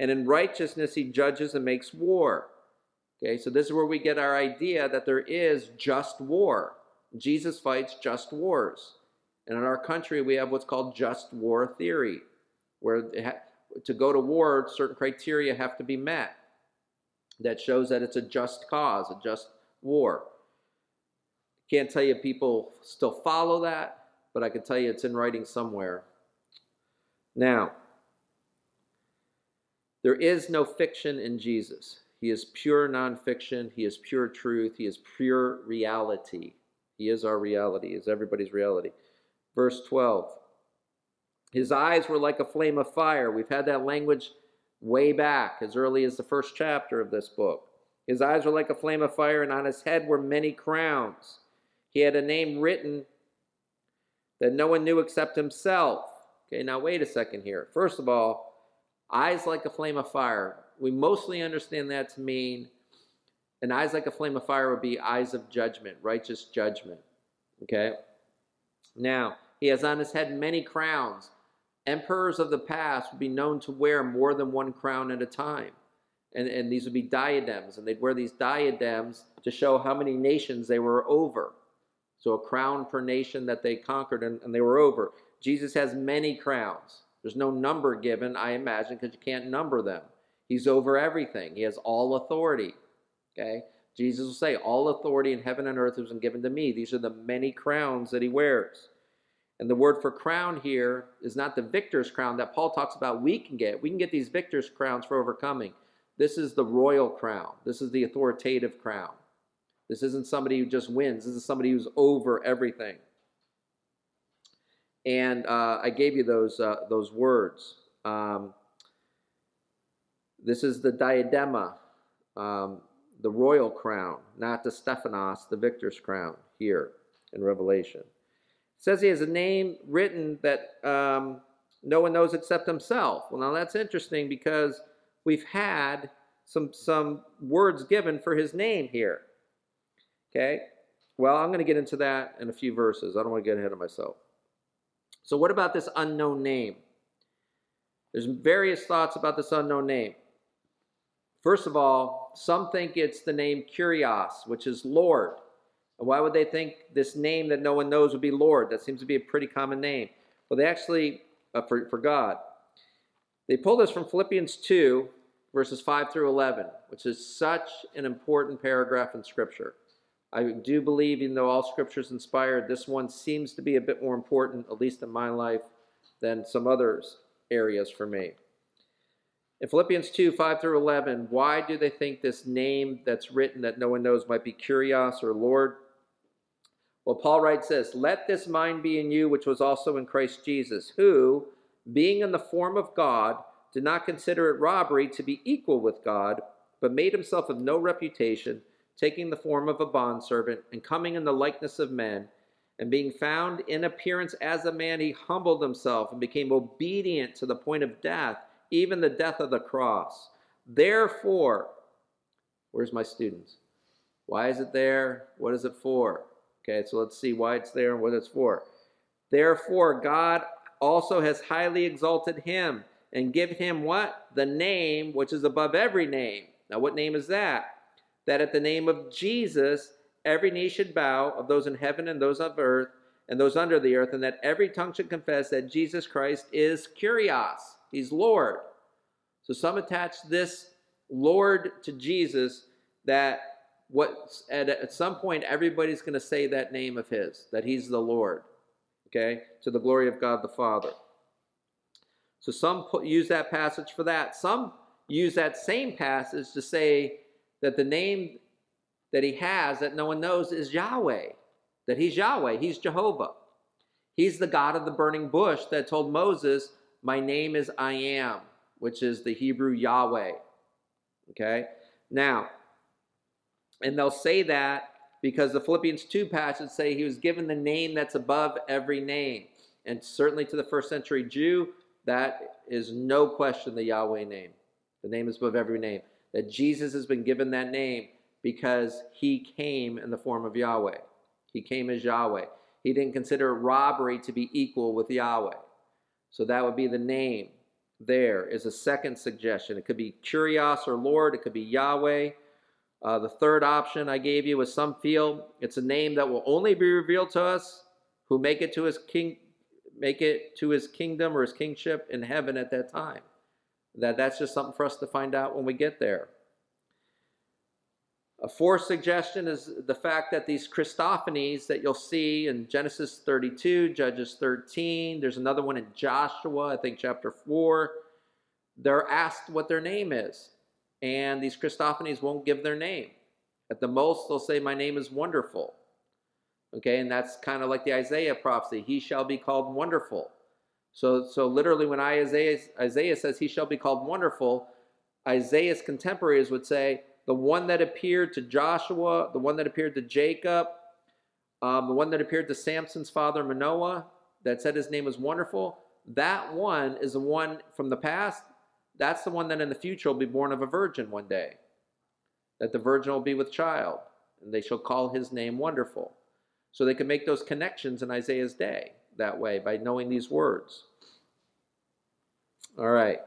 and in righteousness he judges and makes war. Okay, so this is where we get our idea that there is just war. Jesus fights just wars. And in our country, we have what's called just war theory, where to go to war, certain criteria have to be met that shows that it's a just cause, a just war. Can't tell you people still follow that, but I can tell you it's in writing somewhere. Now, there is no fiction in Jesus. He is pure nonfiction. He is pure truth. He is pure reality. He is our reality, is everybody's reality. Verse 12 His eyes were like a flame of fire. We've had that language way back, as early as the first chapter of this book. His eyes were like a flame of fire, and on his head were many crowns. He had a name written that no one knew except himself. Okay, now wait a second here. First of all, Eyes like a flame of fire. We mostly understand that to mean and eyes like a flame of fire would be eyes of judgment, righteous judgment. Okay? Now, he has on his head many crowns. Emperors of the past would be known to wear more than one crown at a time. And, and these would be diadems, and they'd wear these diadems to show how many nations they were over. So a crown per nation that they conquered and, and they were over. Jesus has many crowns. There's no number given, I imagine, because you can't number them. He's over everything. He has all authority. Okay? Jesus will say, All authority in heaven and earth has been given to me. These are the many crowns that he wears. And the word for crown here is not the victor's crown that Paul talks about we can get. We can get these victor's crowns for overcoming. This is the royal crown. This is the authoritative crown. This isn't somebody who just wins. This is somebody who's over everything. And uh, I gave you those uh, those words. Um, this is the diadema. Um, the royal crown, not the Stephanos, the victor's crown, here in Revelation. Says he has a name written that um, no one knows except himself. Well, now that's interesting because we've had some, some words given for his name here. Okay? Well, I'm going to get into that in a few verses. I don't want to get ahead of myself. So, what about this unknown name? There's various thoughts about this unknown name. First of all, some think it's the name Kyrios, which is Lord. Why would they think this name that no one knows would be Lord? That seems to be a pretty common name. Well, they actually, uh, for, for God, they pull this from Philippians 2, verses 5 through 11, which is such an important paragraph in Scripture. I do believe, even though all Scripture is inspired, this one seems to be a bit more important, at least in my life, than some others areas for me. In Philippians 2 5 through 11, why do they think this name that's written that no one knows might be Kyrios or Lord? Well, Paul writes this Let this mind be in you, which was also in Christ Jesus, who, being in the form of God, did not consider it robbery to be equal with God, but made himself of no reputation, taking the form of a bondservant, and coming in the likeness of men. And being found in appearance as a man, he humbled himself and became obedient to the point of death even the death of the cross. Therefore, where's my students? Why is it there? What is it for? Okay, so let's see why it's there and what it's for. Therefore, God also has highly exalted him and given him what? The name which is above every name. Now, what name is that? That at the name of Jesus, every knee should bow of those in heaven and those of earth and those under the earth, and that every tongue should confess that Jesus Christ is Kyrios He's Lord. So some attach this Lord to Jesus that what at, at some point everybody's going to say that name of his, that he's the Lord. Okay? To the glory of God the Father. So some put, use that passage for that. Some use that same passage to say that the name that he has that no one knows is Yahweh, that he's Yahweh, he's Jehovah. He's the God of the burning bush that told Moses, my name is I am, which is the Hebrew Yahweh. Okay? Now, and they'll say that because the Philippians 2 passage say he was given the name that's above every name. And certainly to the first century Jew, that is no question the Yahweh name. The name is above every name. That Jesus has been given that name because he came in the form of Yahweh. He came as Yahweh. He didn't consider robbery to be equal with Yahweh. So that would be the name there is a second suggestion. It could be Kyrios or Lord. It could be Yahweh. Uh, the third option I gave you was some feel it's a name that will only be revealed to us who make it to his king, make it to his kingdom or his kingship in heaven at that time. That that's just something for us to find out when we get there. A fourth suggestion is the fact that these Christophanies that you'll see in Genesis 32, Judges 13, there's another one in Joshua, I think chapter 4. They're asked what their name is, and these Christophanies won't give their name. At the most, they'll say, My name is wonderful. Okay, and that's kind of like the Isaiah prophecy He shall be called wonderful. So, so literally, when Isaiah, Isaiah says he shall be called wonderful, Isaiah's contemporaries would say, the one that appeared to Joshua, the one that appeared to Jacob, um, the one that appeared to Samson's father Manoah, that said his name was wonderful, that one is the one from the past that's the one that in the future will be born of a virgin one day. That the virgin will be with child, and they shall call his name wonderful. So they can make those connections in Isaiah's day that way by knowing these words. All right.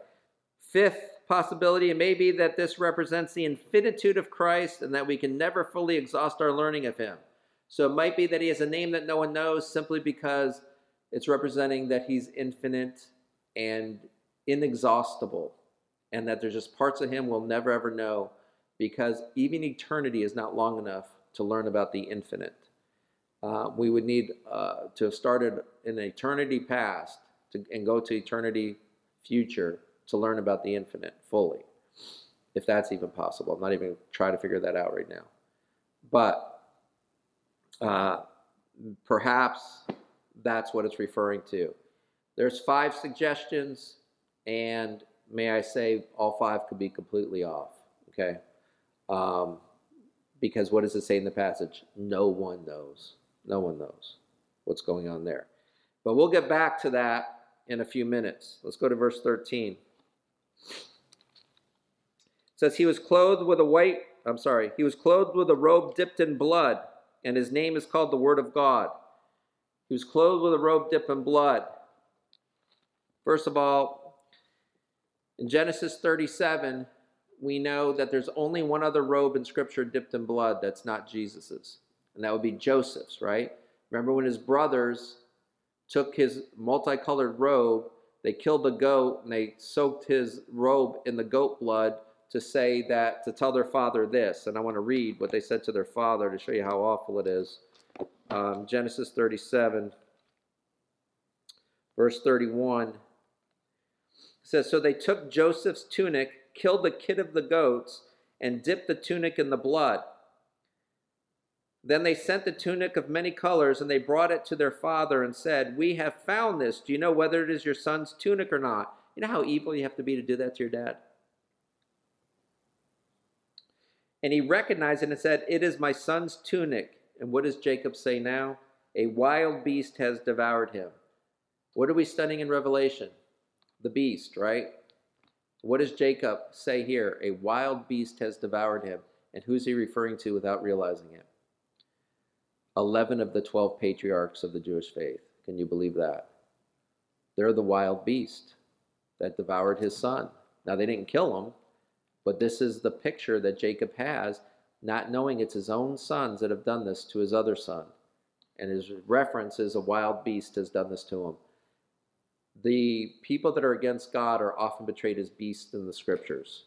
Fifth possibility, it may be that this represents the infinitude of Christ and that we can never fully exhaust our learning of him. So it might be that he has a name that no one knows simply because it's representing that he's infinite and inexhaustible, and that there's just parts of him we'll never ever know because even eternity is not long enough to learn about the infinite. Uh, we would need uh, to have started in eternity past to, and go to eternity future to learn about the infinite fully, if that's even possible. I'm not even trying to figure that out right now. But uh, perhaps that's what it's referring to. There's five suggestions, and may I say, all five could be completely off. Okay, um, because what does it say in the passage? No one knows. No one knows what's going on there. But we'll get back to that in a few minutes. Let's go to verse 13. It says, He was clothed with a white, I'm sorry, he was clothed with a robe dipped in blood, and his name is called the Word of God. He was clothed with a robe dipped in blood. First of all, in Genesis 37, we know that there's only one other robe in Scripture dipped in blood that's not Jesus's, and that would be Joseph's, right? Remember when his brothers took his multicolored robe, they killed a goat, and they soaked his robe in the goat blood to say that, to tell their father this. And I want to read what they said to their father to show you how awful it is. Um, Genesis 37, verse 31. It says, So they took Joseph's tunic, killed the kid of the goats, and dipped the tunic in the blood. Then they sent the tunic of many colors, and they brought it to their father and said, We have found this. Do you know whether it is your son's tunic or not? You know how evil you have to be to do that to your dad? And he recognized it and said, It is my son's tunic. And what does Jacob say now? A wild beast has devoured him. What are we studying in Revelation? The beast, right? What does Jacob say here? A wild beast has devoured him. And who's he referring to without realizing it? 11 of the 12 patriarchs of the Jewish faith. Can you believe that? They're the wild beast that devoured his son. Now, they didn't kill him, but this is the picture that Jacob has, not knowing it's his own sons that have done this to his other son. And his reference is a wild beast has done this to him. The people that are against God are often portrayed as beasts in the scriptures.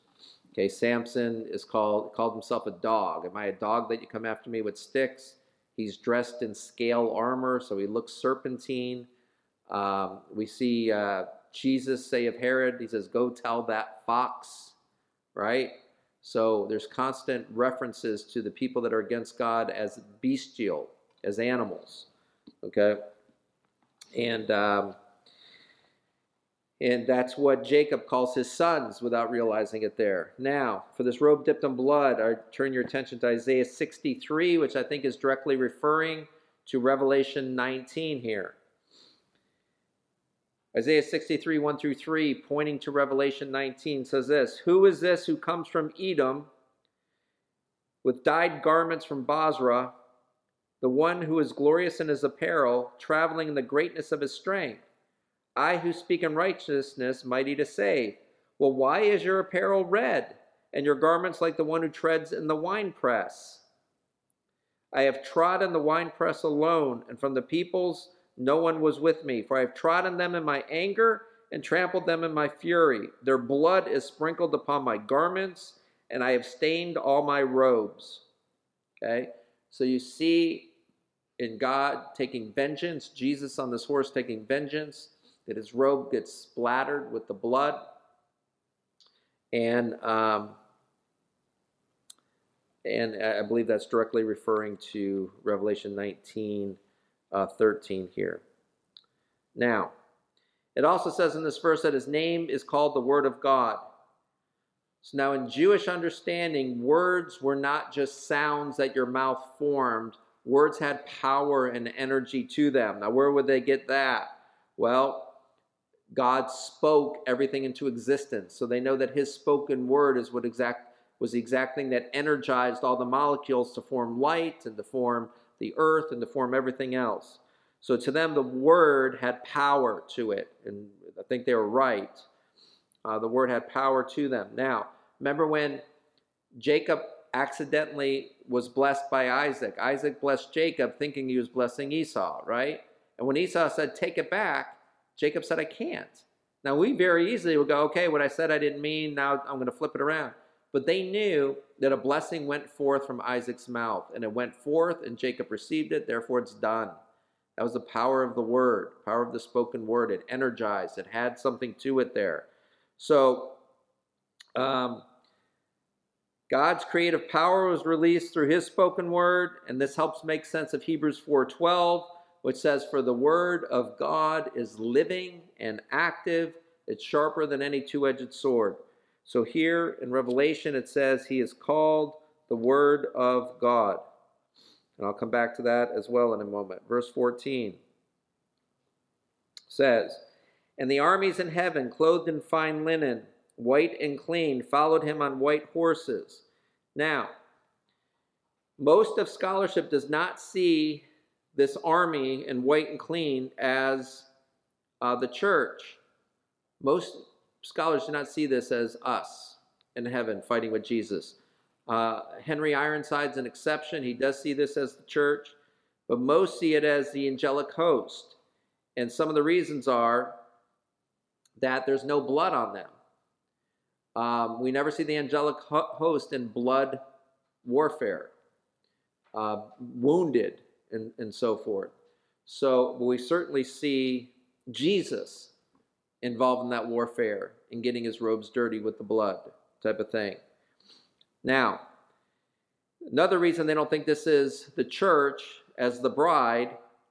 Okay, Samson is called called himself a dog. Am I a dog that you come after me with sticks? He's dressed in scale armor, so he looks serpentine. Um, we see uh, Jesus say of Herod, he says, Go tell that fox, right? So there's constant references to the people that are against God as bestial, as animals, okay? And um, and that's what Jacob calls his sons without realizing it there. Now, for this robe dipped in blood, I turn your attention to Isaiah 63, which I think is directly referring to Revelation 19 here. Isaiah 63, 1 through 3, pointing to Revelation 19, says this Who is this who comes from Edom with dyed garments from Bozrah, the one who is glorious in his apparel, traveling in the greatness of his strength? I who speak in righteousness, mighty to save. Well, why is your apparel red, and your garments like the one who treads in the winepress? I have trodden the winepress alone, and from the peoples no one was with me. For I have trodden them in my anger and trampled them in my fury. Their blood is sprinkled upon my garments, and I have stained all my robes. Okay? So you see in God taking vengeance, Jesus on this horse taking vengeance that his robe gets splattered with the blood. And um, and I believe that's directly referring to Revelation 19, uh, 13 here. Now, it also says in this verse that his name is called the Word of God. So now, in Jewish understanding, words were not just sounds that your mouth formed, words had power and energy to them. Now, where would they get that? Well, God spoke everything into existence. So they know that his spoken word is what exact was the exact thing that energized all the molecules to form light and to form the earth and to form everything else. So to them, the word had power to it, and I think they were right. Uh, the word had power to them. Now, remember when Jacob accidentally was blessed by Isaac? Isaac blessed Jacob thinking he was blessing Esau, right? And when Esau said, Take it back, Jacob said, I can't. Now, we very easily would go, Okay, what I said I didn't mean, now I'm going to flip it around. But they knew that a blessing went forth from Isaac's mouth, and it went forth, and Jacob received it, therefore it's done. That was the power of the word, power of the spoken word. It energized, it had something to it there. So, um, God's creative power was released through his spoken word, and this helps make sense of Hebrews 4:12, which says, For the word of God is living and active, it's sharper than any two-edged sword. So here in Revelation it says he is called the word of God. And I'll come back to that as well in a moment. Verse 14 says, And the armies in heaven, clothed in fine linen, white and clean, followed him on white horses. Now, most of scholarship does not see this army in white and clean as uh, the church. Most scholars do not see this as us in heaven fighting with Jesus. Uh, Henry Ironside's an exception. He does see this as the church, but most see it as the angelic host. And some of the reasons are that there's no blood on them. Um, we never see the angelic host in blood warfare, uh, wounded, and, and so forth. So we certainly see Jesus involved in that warfare and getting his robes dirty with the blood type of thing. Now, another reason they don't think this is the church as the bride,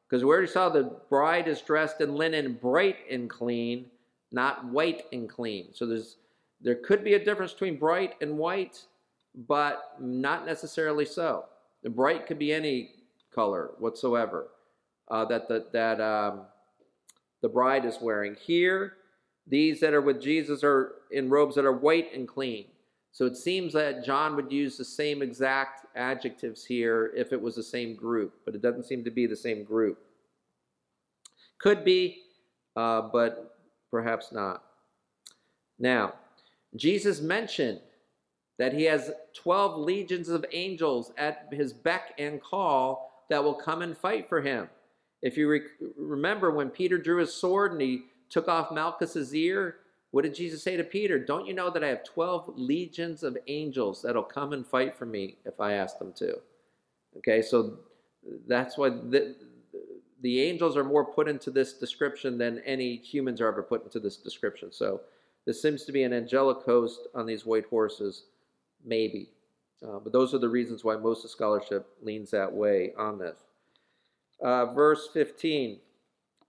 because we already saw the bride is dressed in linen bright and clean, not white and clean. So there's there could be a difference between bright and white, but not necessarily so. The bright could be any color whatsoever uh, that the, that um, the bride is wearing. Here, these that are with Jesus are in robes that are white and clean. So it seems that John would use the same exact adjectives here if it was the same group, but it doesn't seem to be the same group. Could be, uh, but perhaps not. Now, Jesus mentioned that he has 12 legions of angels at his beck and call that will come and fight for him. If you remember when Peter drew his sword and he took off Malchus's ear, what did Jesus say to Peter? Don't you know that I have 12 legions of angels that'll come and fight for me if I ask them to? Okay, so that's why the, the angels are more put into this description than any humans are ever put into this description. So this seems to be an angelic host on these white horses, maybe. Uh, but those are the reasons why most of scholarship leans that way on this. Uh, verse 15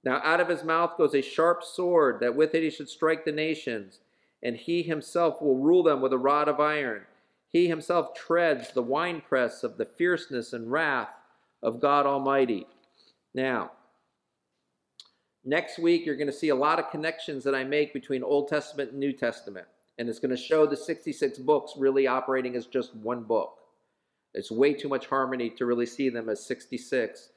now out of his mouth goes a sharp sword, that with it he should strike the nations, and he himself will rule them with a rod of iron. He himself treads the winepress of the fierceness and wrath of God Almighty. Now, next week you're going to see a lot of connections that I make between Old Testament and New Testament. And it's going to show the 66 books really operating as just one book. It's way too much harmony to really see them as 66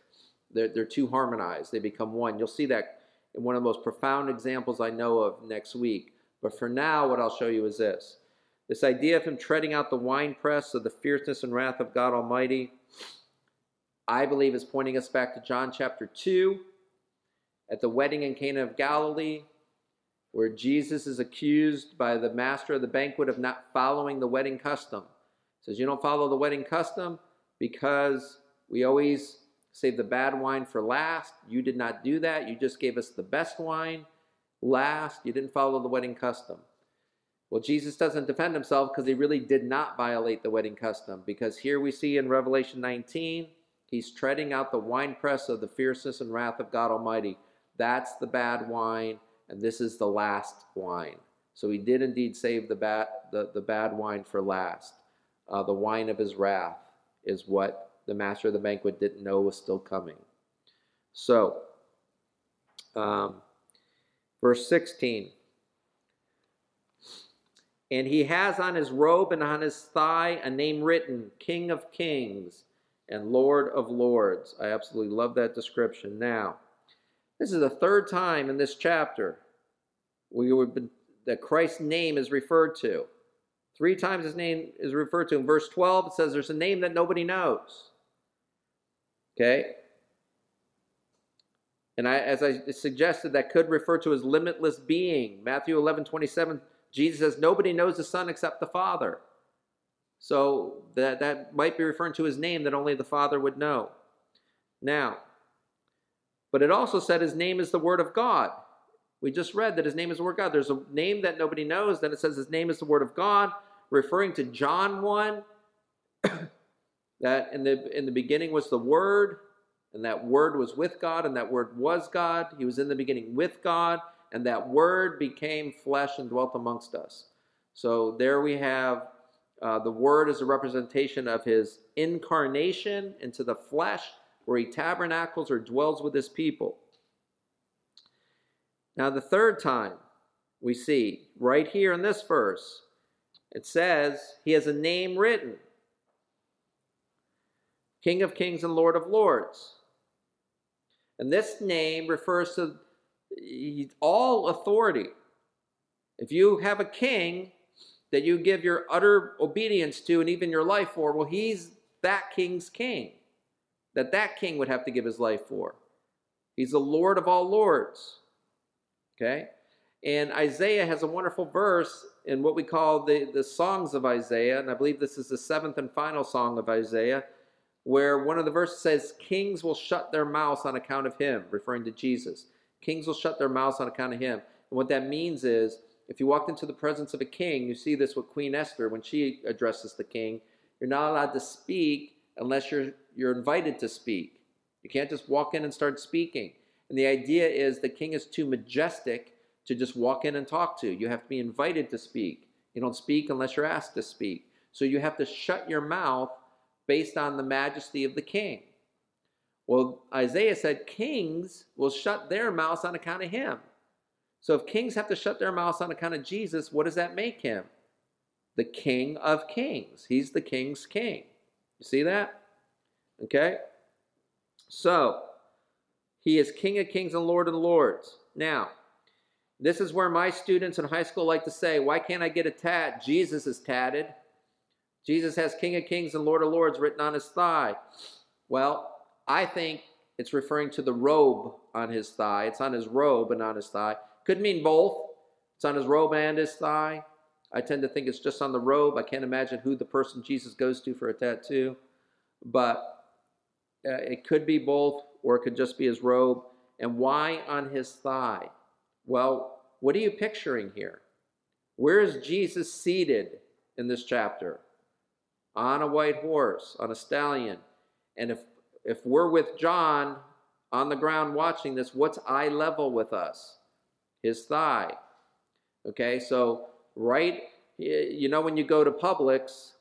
they're, they're too harmonized. They become one. You'll see that in one of the most profound examples I know of next week. But for now, what I'll show you is this. This idea of him treading out the winepress of the fierceness and wrath of God Almighty, I believe is pointing us back to John chapter 2 at the wedding in Cana of Galilee, where Jesus is accused by the master of the banquet of not following the wedding custom. He says, You don't follow the wedding custom because we always save the bad wine for last. You did not do that. You just gave us the best wine last. You didn't follow the wedding custom. Well, Jesus doesn't defend himself because he really did not violate the wedding custom. Because here we see in Revelation 19, he's treading out the winepress of the fierceness and wrath of God Almighty. That's the bad wine, and this is the last wine. So he did indeed save the bad, the, the bad wine for last. Uh, the wine of his wrath is what the master of the banquet didn't know was still coming. So, um, Verse 16. And he has on his robe and on his thigh a name written King of Kings and Lord of Lords. I absolutely love that description. Now, this is the third time in this chapter we that Christ's name is referred to. Three times his name is referred to. In verse 12, it says there's a name that nobody knows. Okay? And I, as I suggested, that could refer to his limitless being. Matthew 11, 27, Jesus says, Nobody knows the Son except the Father. So that, that might be referring to his name that only the Father would know. Now, but it also said his name is the Word of God. We just read that his name is the Word of God. There's a name that nobody knows. Then it says his name is the Word of God, referring to John 1, that in the, in the beginning was the Word, and that Word was with God, and that Word was God. He was in the beginning with God, and that Word became flesh and dwelt amongst us. So there we have uh, the Word as a representation of his incarnation into the flesh, where he tabernacles or dwells with his people. Now, the third time we see right here in this verse, it says he has a name written King of Kings and Lord of Lords. And this name refers to all authority. If you have a king that you give your utter obedience to and even your life for, well, he's that king's king that that king would have to give his life for. He's the Lord of all lords. Okay? And Isaiah has a wonderful verse in what we call the, the songs of Isaiah, and I believe this is the seventh and final song of Isaiah, where one of the verses says, Kings will shut their mouths on account of him, referring to Jesus. Kings will shut their mouths on account of him. And what that means is, if you walked into the presence of a king, you see this with Queen Esther when she addresses the king, you're not allowed to speak unless you're, you're invited to speak. You can't just walk in and start speaking. And the idea is the king is too majestic to just walk in and talk to. You have to be invited to speak. You don't speak unless you're asked to speak. So you have to shut your mouth based on the majesty of the king. Well, Isaiah said kings will shut their mouths on account of him. So if kings have to shut their mouths on account of Jesus, what does that make him? The king of kings. He's the king's king. You see that? Okay? So, he is King of kings and Lord of lords. Now, this is where my students in high school like to say, why can't I get a tat? Jesus is tatted. Jesus has King of kings and Lord of lords written on his thigh. Well, I think it's referring to the robe on his thigh. It's on his robe and on his thigh. Could mean both. It's on his robe and his thigh. I tend to think it's just on the robe. I can't imagine who the person Jesus goes to for a tattoo. But uh, it could be both, or it could just be his robe. And why on his thigh? Well, what are you picturing here? Where is Jesus seated in this chapter? On a white horse, on a stallion. And if if we're with John on the ground watching this, what's eye level with us? His thigh. Okay, so right? You know, when you go to Publix,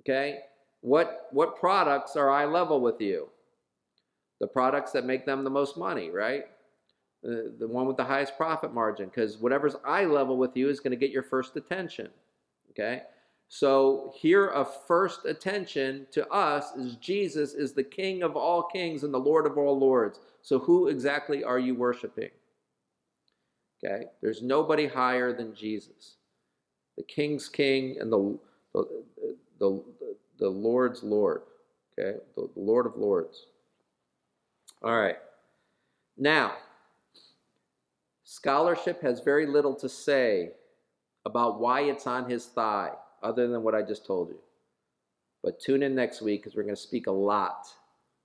okay, what, what products are eye level with you? The products that make them the most money, right? The, the one with the highest profit margin, because whatever's eye level with you is going to get your first attention, okay? So here a first attention to us is Jesus is the King of all kings and the Lord of all lords. So who exactly are you worshiping? Okay, there's nobody higher than Jesus the king's king and the, the, the, the Lord's Lord. Okay, the, the Lord of Lords. All right. Now, scholarship has very little to say about why it's on his thigh, other than what I just told you. But tune in next week because we're going to speak a lot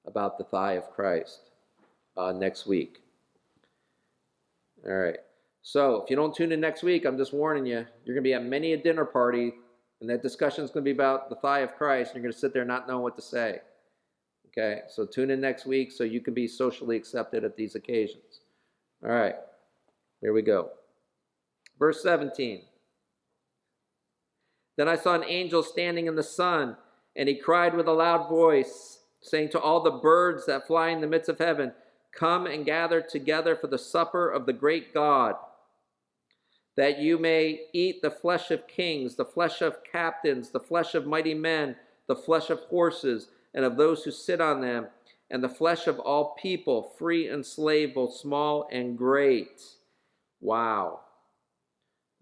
about the thigh of Christ uh, next week. All right. So if you don't tune in next week, I'm just warning you, you're going to be at many a dinner party, and that discussion is going to be about the thigh of Christ, and you're going to sit there not knowing what to say. Okay, so tune in next week so you can be socially accepted at these occasions. All right, here we go. Verse 17. Then I saw an angel standing in the sun, and he cried with a loud voice, saying to all the birds that fly in the midst of heaven, Come and gather together for the supper of the great God that you may eat the flesh of kings, the flesh of captains, the flesh of mighty men, the flesh of horses, and of those who sit on them, and the flesh of all people, free and slave, both small and great. Wow.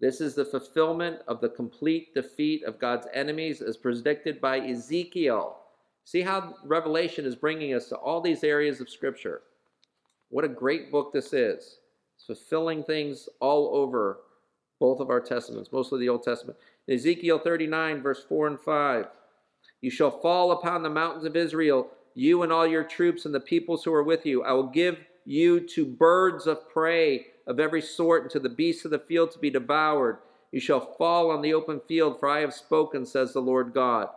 This is the fulfillment of the complete defeat of God's enemies as predicted by Ezekiel. See how Revelation is bringing us to all these areas of Scripture. What a great book this is. It's fulfilling things all over both of our testaments, mostly the Old Testament. In Ezekiel 39, verse 4 and 5. You shall fall upon the mountains of Israel, you and all your troops and the peoples who are with you. I will give you to birds of prey of every sort and to the beasts of the field to be devoured. You shall fall on the open field, for I have spoken, says the Lord God.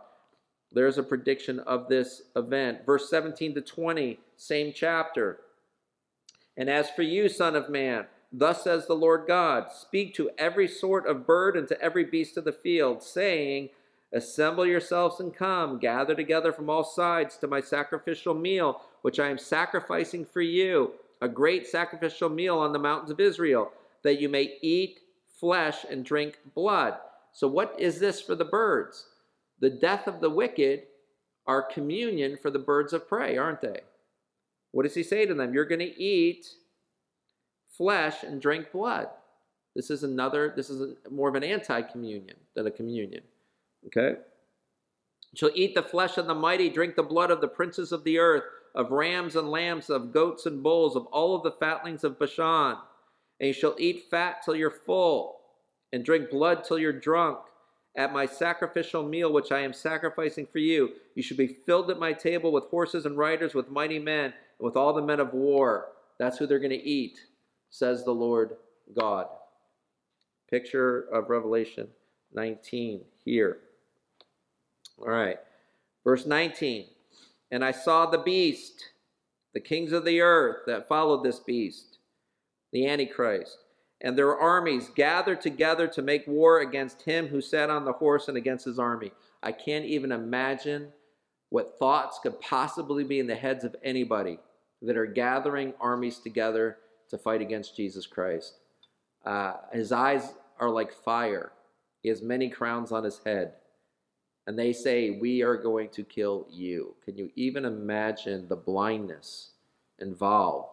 There's a prediction of this event. Verse 17 to 20, same chapter. And as for you, Son of Man, Thus says the Lord God Speak to every sort of bird and to every beast of the field, saying, Assemble yourselves and come, gather together from all sides to my sacrificial meal, which I am sacrificing for you, a great sacrificial meal on the mountains of Israel, that you may eat flesh and drink blood. So, what is this for the birds? The death of the wicked are communion for the birds of prey, aren't they? What does he say to them? You're going to eat flesh and drink blood. This is another, this is a, more of an anti communion than a communion. Okay? Shall eat the flesh of the mighty, drink the blood of the princes of the earth, of rams and lambs, of goats and bulls, of all of the fatlings of Bashan. And you shall eat fat till you're full, and drink blood till you're drunk. At my sacrificial meal, which I am sacrificing for you, you should be filled at my table with horses and riders, with mighty men, and with all the men of war. That's who they're going to eat says the Lord God. Picture of Revelation 19 here. All right. Verse 19. And I saw the beast, the kings of the earth that followed this beast, the Antichrist, and their armies gathered together to make war against him who sat on the horse and against his army. I can't even imagine what thoughts could possibly be in the heads of anybody that are gathering armies together to fight against Jesus Christ. Uh, his eyes are like fire. He has many crowns on his head. And they say, We are going to kill you. Can you even imagine the blindness involved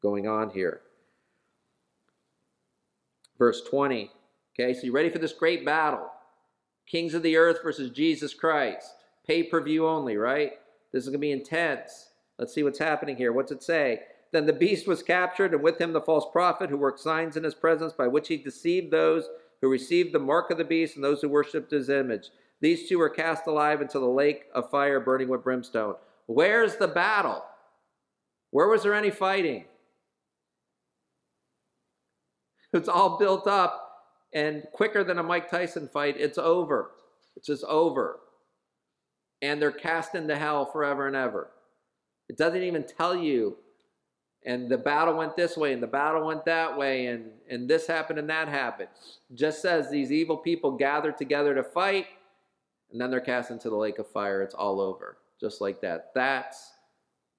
going on here? Verse 20. Okay, so you ready for this great battle? Kings of the earth versus Jesus Christ. Pay per view only, right? This is going to be intense. Let's see what's happening here. What's it say? Then the beast was captured, and with him the false prophet who worked signs in his presence by which he deceived those who received the mark of the beast and those who worshipped his image. These two were cast alive into the lake of fire burning with brimstone. Where's the battle? Where was there any fighting? It's all built up, and quicker than a Mike Tyson fight, it's over. It's just over. And they're cast into hell forever and ever. It doesn't even tell you and the battle went this way and the battle went that way and, and this happened and that happened. Just says these evil people gathered together to fight and then they're cast into the lake of fire. It's all over. Just like that. That's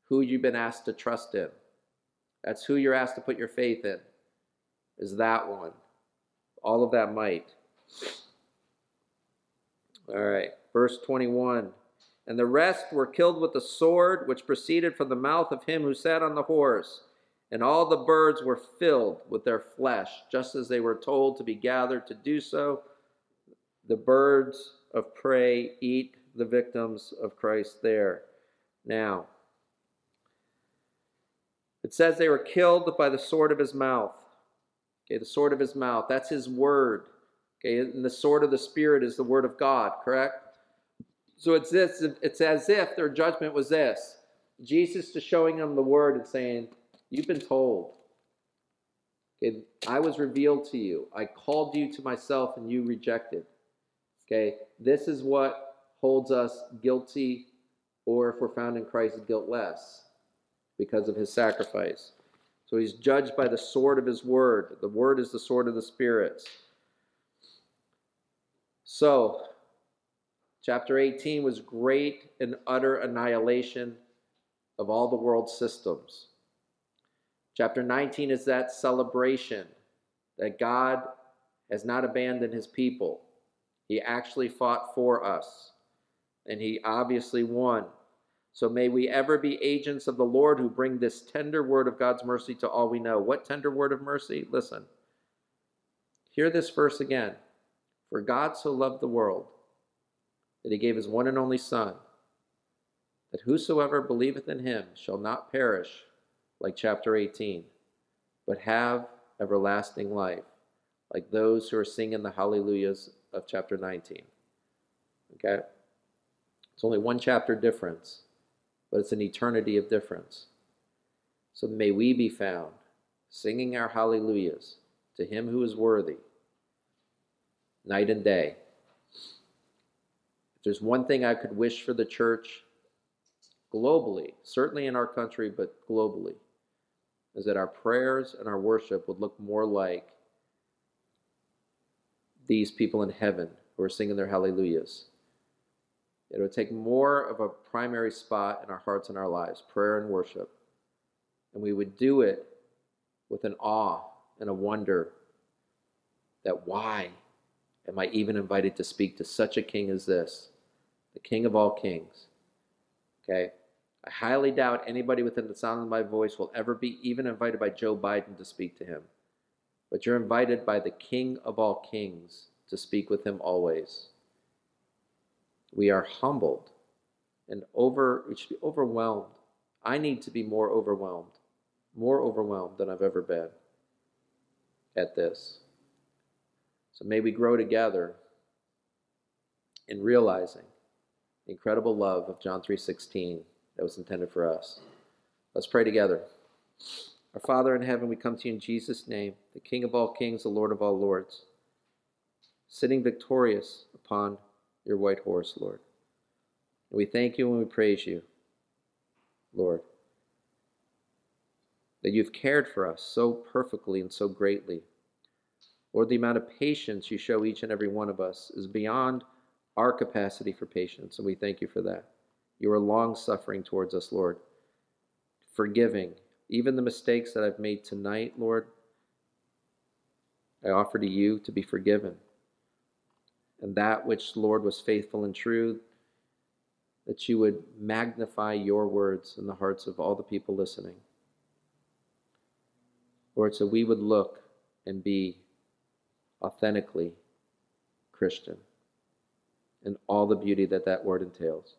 who you've been asked to trust in. That's who you're asked to put your faith in. Is that one. All of that might. All right. Verse 21. And the rest were killed with the sword which proceeded from the mouth of him who sat on the horse. And all the birds were filled with their flesh, just as they were told to be gathered to do so. The birds of prey eat the victims of Christ there. Now, it says they were killed by the sword of his mouth. Okay, the sword of his mouth. That's his word. Okay, and the sword of the Spirit is the word of God, correct? So it's this, it's as if their judgment was this. Jesus just showing them the word and saying, You've been told. Okay, I was revealed to you. I called you to myself and you rejected. Okay, this is what holds us guilty, or if we're found in Christ, guiltless because of his sacrifice. So he's judged by the sword of his word. The word is the sword of the spirits. So Chapter 18 was great and utter annihilation of all the world's systems. Chapter 19 is that celebration that God has not abandoned his people. He actually fought for us, and he obviously won. So may we ever be agents of the Lord who bring this tender word of God's mercy to all we know. What tender word of mercy? Listen. Hear this verse again. For God so loved the world that he gave his one and only Son, that whosoever believeth in him shall not perish, like chapter 18, but have everlasting life, like those who are singing the hallelujahs of chapter 19. Okay? It's only one chapter difference, but it's an eternity of difference. So may we be found singing our hallelujahs to him who is worthy, night and day. There's one thing I could wish for the church globally, certainly in our country, but globally, is that our prayers and our worship would look more like these people in heaven who are singing their hallelujahs. It would take more of a primary spot in our hearts and our lives, prayer and worship. And we would do it with an awe and a wonder that why am I even invited to speak to such a king as this, the king of all kings? Okay? I highly doubt anybody within the sound of my voice will ever be even invited by Joe Biden to speak to him. But you're invited by the King of all kings to speak with him always. We are humbled and over we should be overwhelmed. I need to be more overwhelmed, more overwhelmed than I've ever been at this. So may we grow together in realizing the incredible love of John 3:16 that was intended for us. Let's pray together. Our Father in heaven, we come to you in Jesus' name, the King of all kings, the Lord of all lords, sitting victorious upon your white horse, Lord. And we thank you and we praise you, Lord, that you've cared for us so perfectly and so greatly. Lord, the amount of patience you show each and every one of us is beyond our capacity for patience, and we thank you for that. You are long suffering towards us, Lord, forgiving. Even the mistakes that I've made tonight, Lord, I offer to you to be forgiven. And that which, Lord, was faithful and true, that you would magnify your words in the hearts of all the people listening. Lord, so we would look and be authentically Christian and all the beauty that that word entails.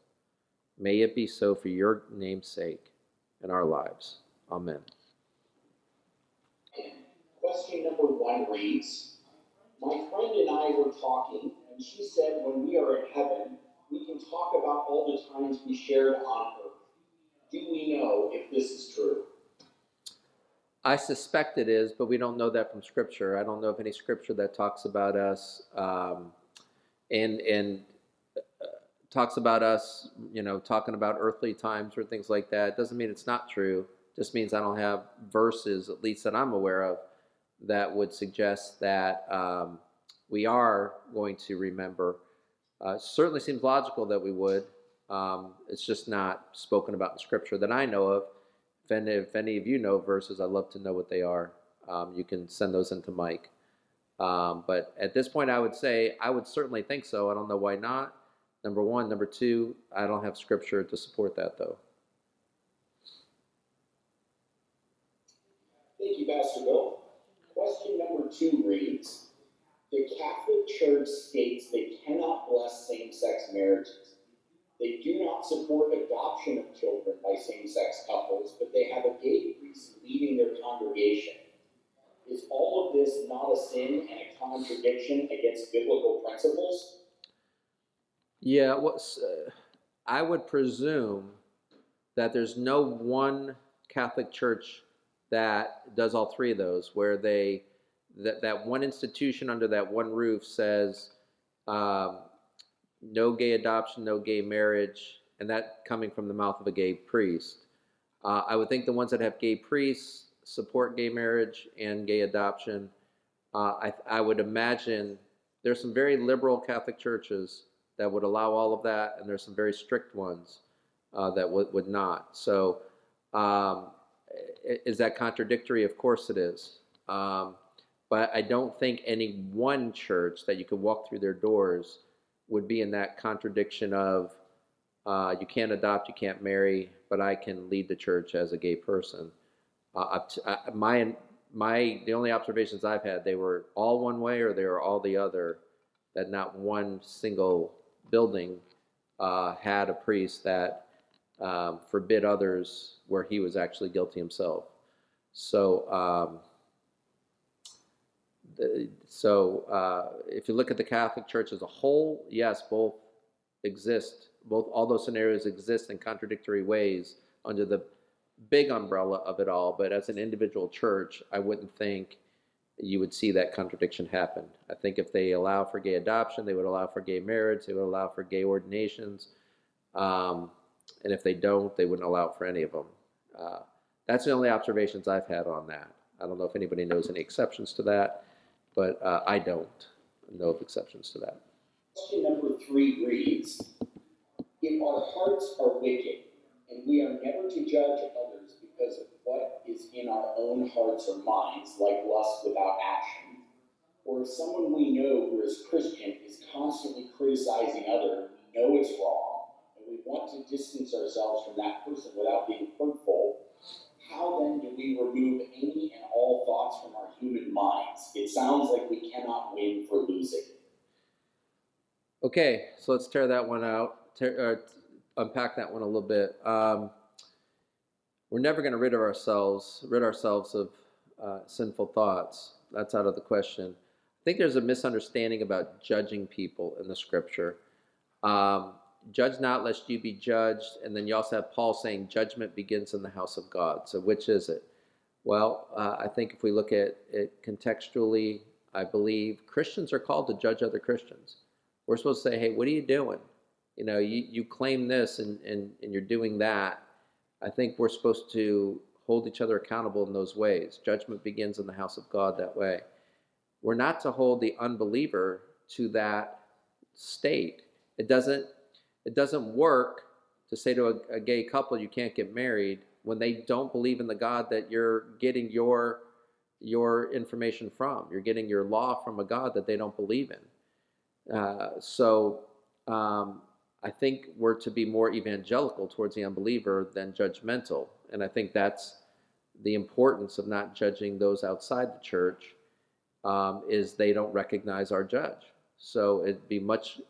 May it be so for your name's sake in our lives. Amen. Question number one reads My friend and I were talking, and she said, When we are in heaven, we can talk about all the times we shared on earth. Do we know if this is true? I suspect it is, but we don't know that from Scripture. I don't know of any Scripture that talks about us um, and and talks about us, you know, talking about earthly times or things like that. Doesn't mean it's not true. Just means I don't have verses, at least that I'm aware of, that would suggest that um, we are going to remember. Uh, certainly seems logical that we would. Um, it's just not spoken about in Scripture that I know of. If any, if any of you know verses, I'd love to know what they are. Um, you can send those into Mike. Um, but at this point, I would say I would certainly think so. I don't know why not. Number one. Number two, I don't have scripture to support that, though. Thank you, Pastor Bill. Question number two reads The Catholic Church states they cannot bless same sex marriages. They do not support adoption of children by same sex couples, but they have a gay priest leading their congregation. Is all of this not a sin and a contradiction against biblical principles? Yeah, what's, uh, I would presume that there's no one Catholic church that does all three of those, where they that that one institution under that one roof says um, no gay adoption, no gay marriage, and that coming from the mouth of a gay priest. Uh, I would think the ones that have gay priests support gay marriage and gay adoption. Uh, I, I would imagine there's some very liberal Catholic churches that would allow all of that, and there's some very strict ones uh, that would, would not. So, um, is that contradictory? Of course it is. Um, But I don't think any one church that you could walk through their doors would be in that contradiction of uh, you can't adopt, you can't marry, but I can lead the church as a gay person. Uh, to, uh, my my the only observations I've had they were all one way or they were all the other. That not one single building uh, had a priest that um, forbid others where he was actually guilty himself. So. Um, so uh, if you look at the Catholic Church as a whole, yes, both exist. Both all those scenarios exist in contradictory ways under the big umbrella of it all. But as an individual church, I wouldn't think you would see that contradiction happen. I think if they allow for gay adoption, they would allow for gay marriage, they would allow for gay ordinations, um, and if they don't, they wouldn't allow for any of them. Uh, that's the only observations I've had on that. I don't know if anybody knows any exceptions to that but uh, I don't know of exceptions to that. Question number three reads If our hearts are wicked, and we are never to judge others because of what is in our own hearts or minds, like lust without action, or if someone we know who is Christian is constantly criticizing others, we know it's wrong, and we want to distance ourselves from that person without being hurtful, how then do we remove any and all thoughts from our human minds? It sounds like we cannot win for losing. Okay, so let's tear that one out, tear, uh, unpack that one a little bit. Um, we're never going to rid of ourselves, rid ourselves of uh, sinful thoughts. That's out of the question. I think there's a misunderstanding about judging people in the scripture. Um, judge not lest you be judged. And then you also have Paul saying judgment begins in the house of God. So which is it? Well, uh, I think if we look at it contextually, I believe Christians are called to judge other Christians. We're supposed to say, hey, what are you doing? You know, you, you claim this and, and, and you're doing that. I think we're supposed to hold each other accountable in those ways. Judgment begins in the house of God that way. We're not to hold the unbeliever to that state. It doesn't it doesn't work to say to a, a gay couple you can't get married when they don't believe in the God that you're getting your your information from. You're getting your law from a God that they don't believe in. Uh, so um, I think we're to be more evangelical towards the unbeliever than judgmental. And I think that's the importance of not judging those outside the church um, is they don't recognize our judge. So it'd be much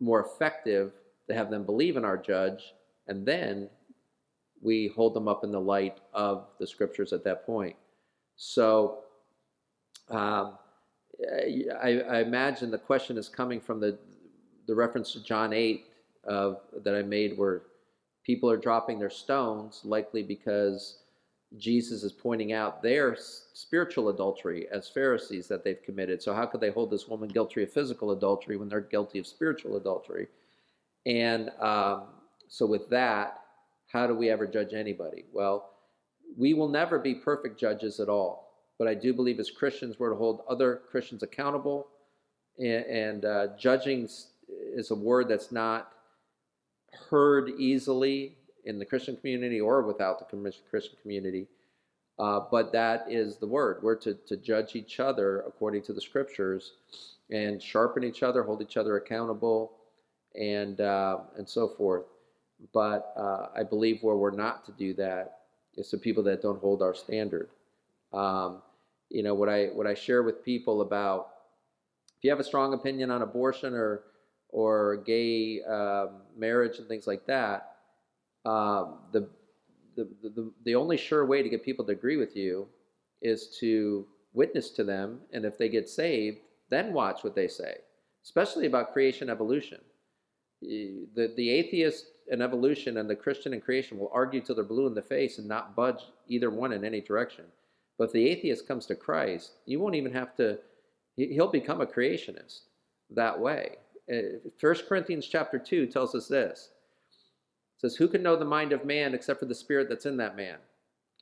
more effective to have them believe in our judge, and then we hold them up in the light of the scriptures at that point. So um, I, I, imagine the question is coming from the, the reference to John 8 of, that I made where people are dropping their stones, likely because Jesus is pointing out their spiritual adultery as Pharisees that they've committed. So, how could they hold this woman guilty of physical adultery when they're guilty of spiritual adultery? And um, so, with that, how do we ever judge anybody? Well, we will never be perfect judges at all. But I do believe as Christians, we're to hold other Christians accountable. And, and uh, judging is a word that's not heard easily in the Christian community or without the Christian community. Uh, but that is the word. We're to, to judge each other according to the scriptures and sharpen each other, hold each other accountable, and uh, and so forth. But uh, I believe where we're not to do that is to people that don't hold our standard. Um, you know what I what I share with people about if you have a strong opinion on abortion or or gay um, marriage and things like that, um, the, the, the, the only sure way to get people to agree with you is to witness to them, and if they get saved, then watch what they say, especially about creation evolution the, the atheist and evolution and the Christian and creation will argue till they're blue in the face and not budge either one in any direction. But if the atheist comes to Christ, you won't even have to, he'll become a creationist that way. Uh, First Corinthians chapter 2 tells us this. It says, Who can know the mind of man except for the spirit that's in that man?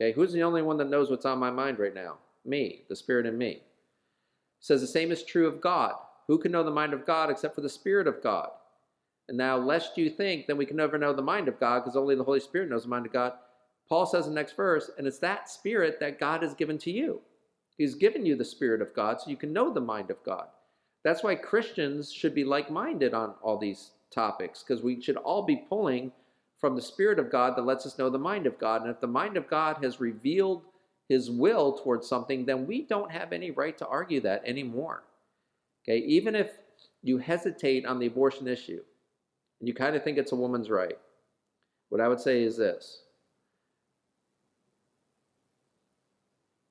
Okay, who's the only one that knows what's on my mind right now? Me, the spirit in me. It says the same is true of God. Who can know the mind of God except for the spirit of God? And now, lest you think that we can never know the mind of God, because only the Holy Spirit knows the mind of God, Paul says in the next verse, and it's that spirit that God has given to you. He's given you the Spirit of God so you can know the mind of God. That's why Christians should be like minded on all these topics, because we should all be pulling from the Spirit of God that lets us know the mind of God. And if the mind of God has revealed his will towards something, then we don't have any right to argue that anymore. Okay, even if you hesitate on the abortion issue and you kind of think it's a woman's right, what I would say is this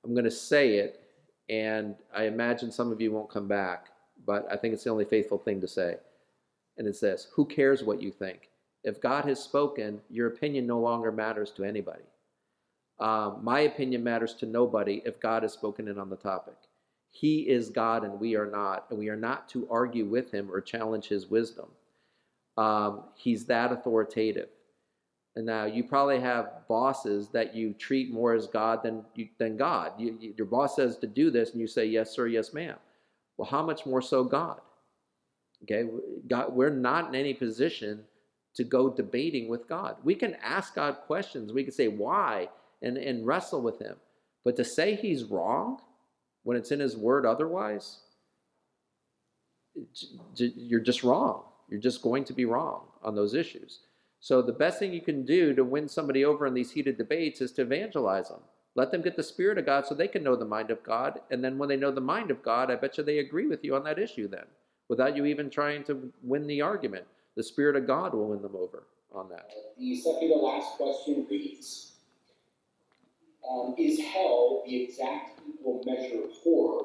I'm going to say it, and I imagine some of you won't come back, but I think it's the only faithful thing to say. And it's this Who cares what you think? If God has spoken, your opinion no longer matters to anybody. Um, my opinion matters to nobody if God has spoken in on the topic. He is God and we are not, and we are not to argue with him or challenge his wisdom. Um, he's that authoritative. And now you probably have bosses that you treat more as God than you, than God. You, you, your boss says to do this, and you say yes, sir, yes, ma'am. Well, how much more so God? Okay, God, we're not in any position to go debating with God. We can ask God questions. We can say why and, and wrestle with Him, but to say He's wrong when it's in His Word otherwise, you're just wrong. You're just going to be wrong on those issues. So the best thing you can do to win somebody over in these heated debates is to evangelize them. Let them get the Spirit of God so they can know the mind of God. And then when they know the mind of God, I bet you they agree with you on that issue then, without you even trying to win the argument. The Spirit of God will win them over on that. The second to last question reads um, Is hell the exact equal measure of horror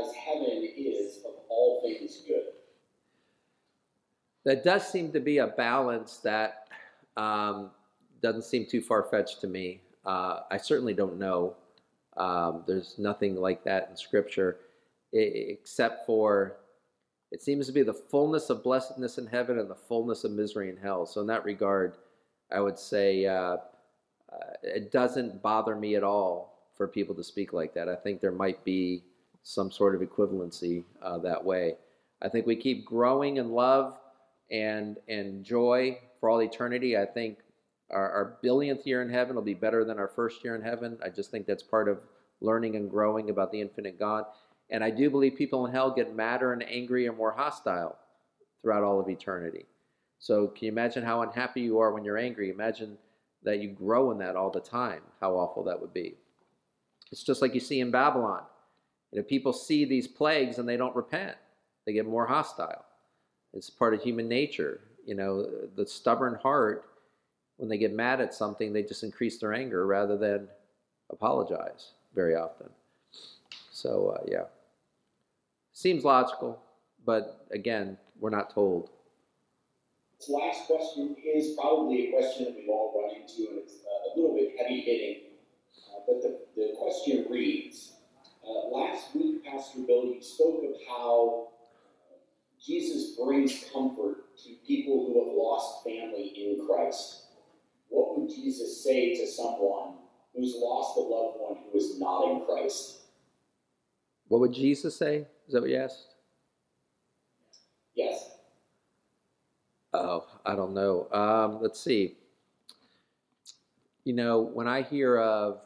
as heaven is of all things good? That does seem to be a balance that um, doesn't seem too far fetched to me. Uh, I certainly don't know. Um, there's nothing like that in Scripture, except for it seems to be the fullness of blessedness in heaven and the fullness of misery in hell. So, in that regard, I would say uh, uh, it doesn't bother me at all for people to speak like that. I think there might be some sort of equivalency uh, that way. I think we keep growing in love and and joy for all eternity. I think our, our billionth year in heaven will be better than our first year in heaven. I just think that's part of learning and growing about the infinite God. And I do believe people in hell get madder and angry and more hostile throughout all of eternity. So can you imagine how unhappy you are when you're angry? Imagine that you grow in that all the time, how awful that would be. It's just like you see in Babylon. You know, people see these plagues and they don't repent. They get more hostile. It's part of human nature. You know, the stubborn heart, when they get mad at something, they just increase their anger rather than apologize very often. So, uh, yeah. Seems logical, but again, we're not told. This last question is probably a question that we've all run into, and it's uh, a little bit heavy hitting. Uh, but the, the question reads uh, Last week, Pastor Bill, you spoke of how Jesus brings comfort to people who have lost family in Christ. What would Jesus say to someone who's lost a loved one who is not in Christ? What would Jesus say? Is that what you asked? Yes. Oh, I don't know. Um, let's see. You know, when I hear of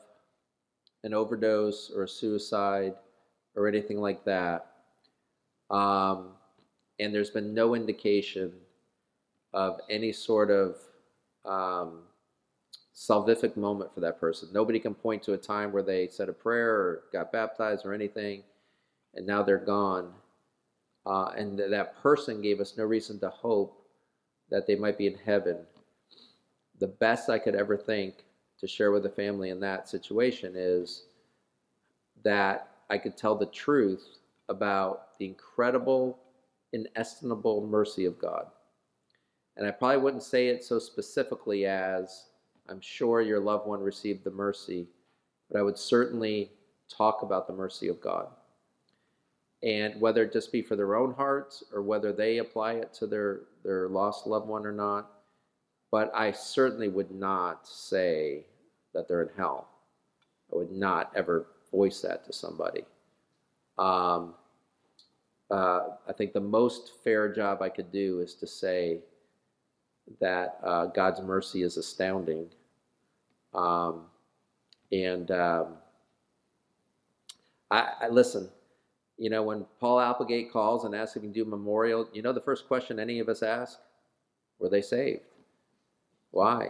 an overdose or a suicide or anything like that, um, and there's been no indication of any sort of um, salvific moment for that person. Nobody can point to a time where they said a prayer or got baptized or anything, and now they're gone. Uh, and that person gave us no reason to hope that they might be in heaven. The best I could ever think to share with the family in that situation is that I could tell the truth about the incredible inestimable mercy of God. And I probably wouldn't say it so specifically as, I'm sure your loved one received the mercy, but I would certainly talk about the mercy of God. And whether it just be for their own hearts or whether they apply it to their, their lost loved one or not, but I certainly would not say that they're in hell. I would not ever voice that to somebody. Um, uh, I think the most fair job I could do is to say that uh, God's mercy is astounding. Um, and um, I, I listen. You know, when Paul Applegate calls and asks if he can do memorial, you know the first question any of us ask? Were they saved? Why?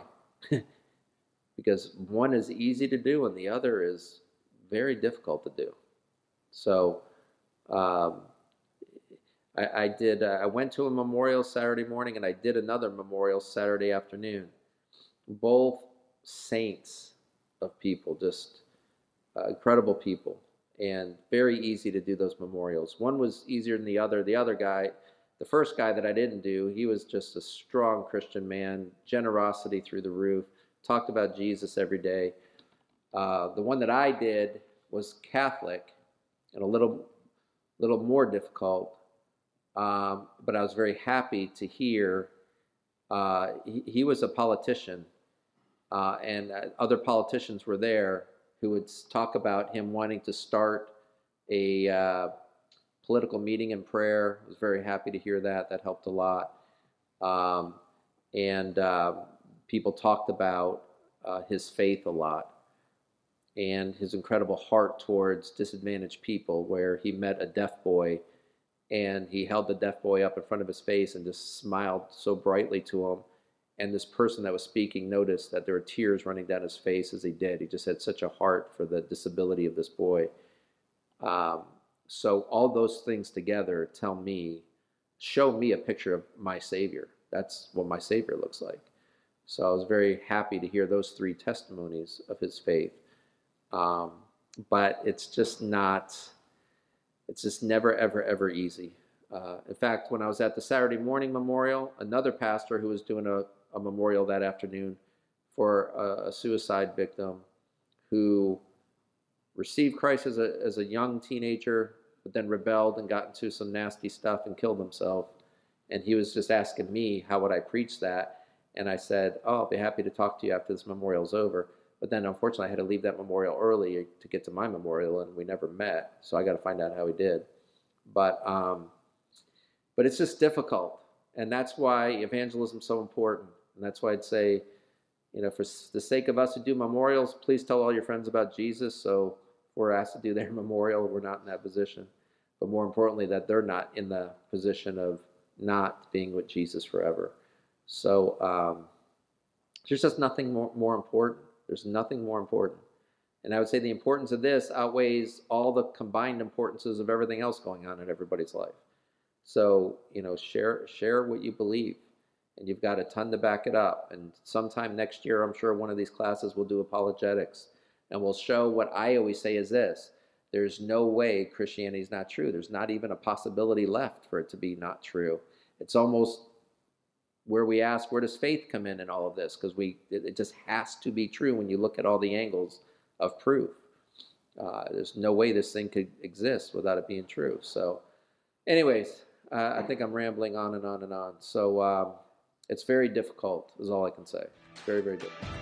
because one is easy to do and the other is very difficult to do. So, um, I, I, did. Uh, I went to a memorial Saturday morning, and I did another memorial Saturday afternoon. Both saints of people, just uh, incredible people, and very easy to do those memorials. One was easier than the other. The other guy, the first guy that I didn't do, he was just a strong Christian man, generosity through the roof, talked about Jesus every day. Uh, the one that I did was Catholic and a little, little more difficult. Um, but I was very happy to hear uh, he, he, was a politician, uh, and uh, other politicians were there who would talk about him wanting to start a uh, political meeting in prayer. I was very happy to hear that. That helped a lot. Um, and uh, people talked about uh, his faith a lot and his incredible heart towards disadvantaged people, where he met a deaf boy and he held the deaf boy up in front of his face and just smiled so brightly to him and this person that was speaking noticed that there were tears running down his face as he did. He just had such a heart for the disability of this boy. Um, so all those things together tell me, show me a picture of my Savior. That's what my Savior looks like. So I was very happy to hear those three testimonies of his faith. Um, but it's just not, it's just never, ever, ever easy. Uh, in fact, when I was at the Saturday morning memorial, another pastor who was doing a a memorial that afternoon for a, a suicide victim who received Christ as a, as a young teenager, but then rebelled and got into some nasty stuff and killed himself. And he was just asking me, how would I preach that? And I said, oh, I'll be happy to talk to you after this memorial's over. But then unfortunately, I had to leave that memorial early to get to my memorial, and we never met. So I got to find out how he did. But um, but it's just difficult, and that's why evangelism is so important. And that's why I'd say, you know, for the sake of us who do memorials, please tell all your friends about Jesus. So we're asked to do their memorial, we're not in that position. But more importantly, that they're not in the position of not being with Jesus forever. So um, there's just nothing more, more important. There's nothing more important. And I would say the importance of this outweighs all the combined importances of everything else going on in everybody's life. So, you know, share share what you believe and you've got a ton to back it up. And sometime next year, I'm sure one of these classes will do apologetics and we'll show what I always say is this there's no way Christianity is not true. There's not even a possibility left for it to be not true. It's almost where we ask, where does faith come in in all of this? Because we, it just has to be true when you look at all the angles of proof. Uh, there's no way this thing could exist without it being true. So, anyways, uh, I think I'm rambling on and on and on. So. Um, it's very difficult, is all I can say. It's very, very difficult.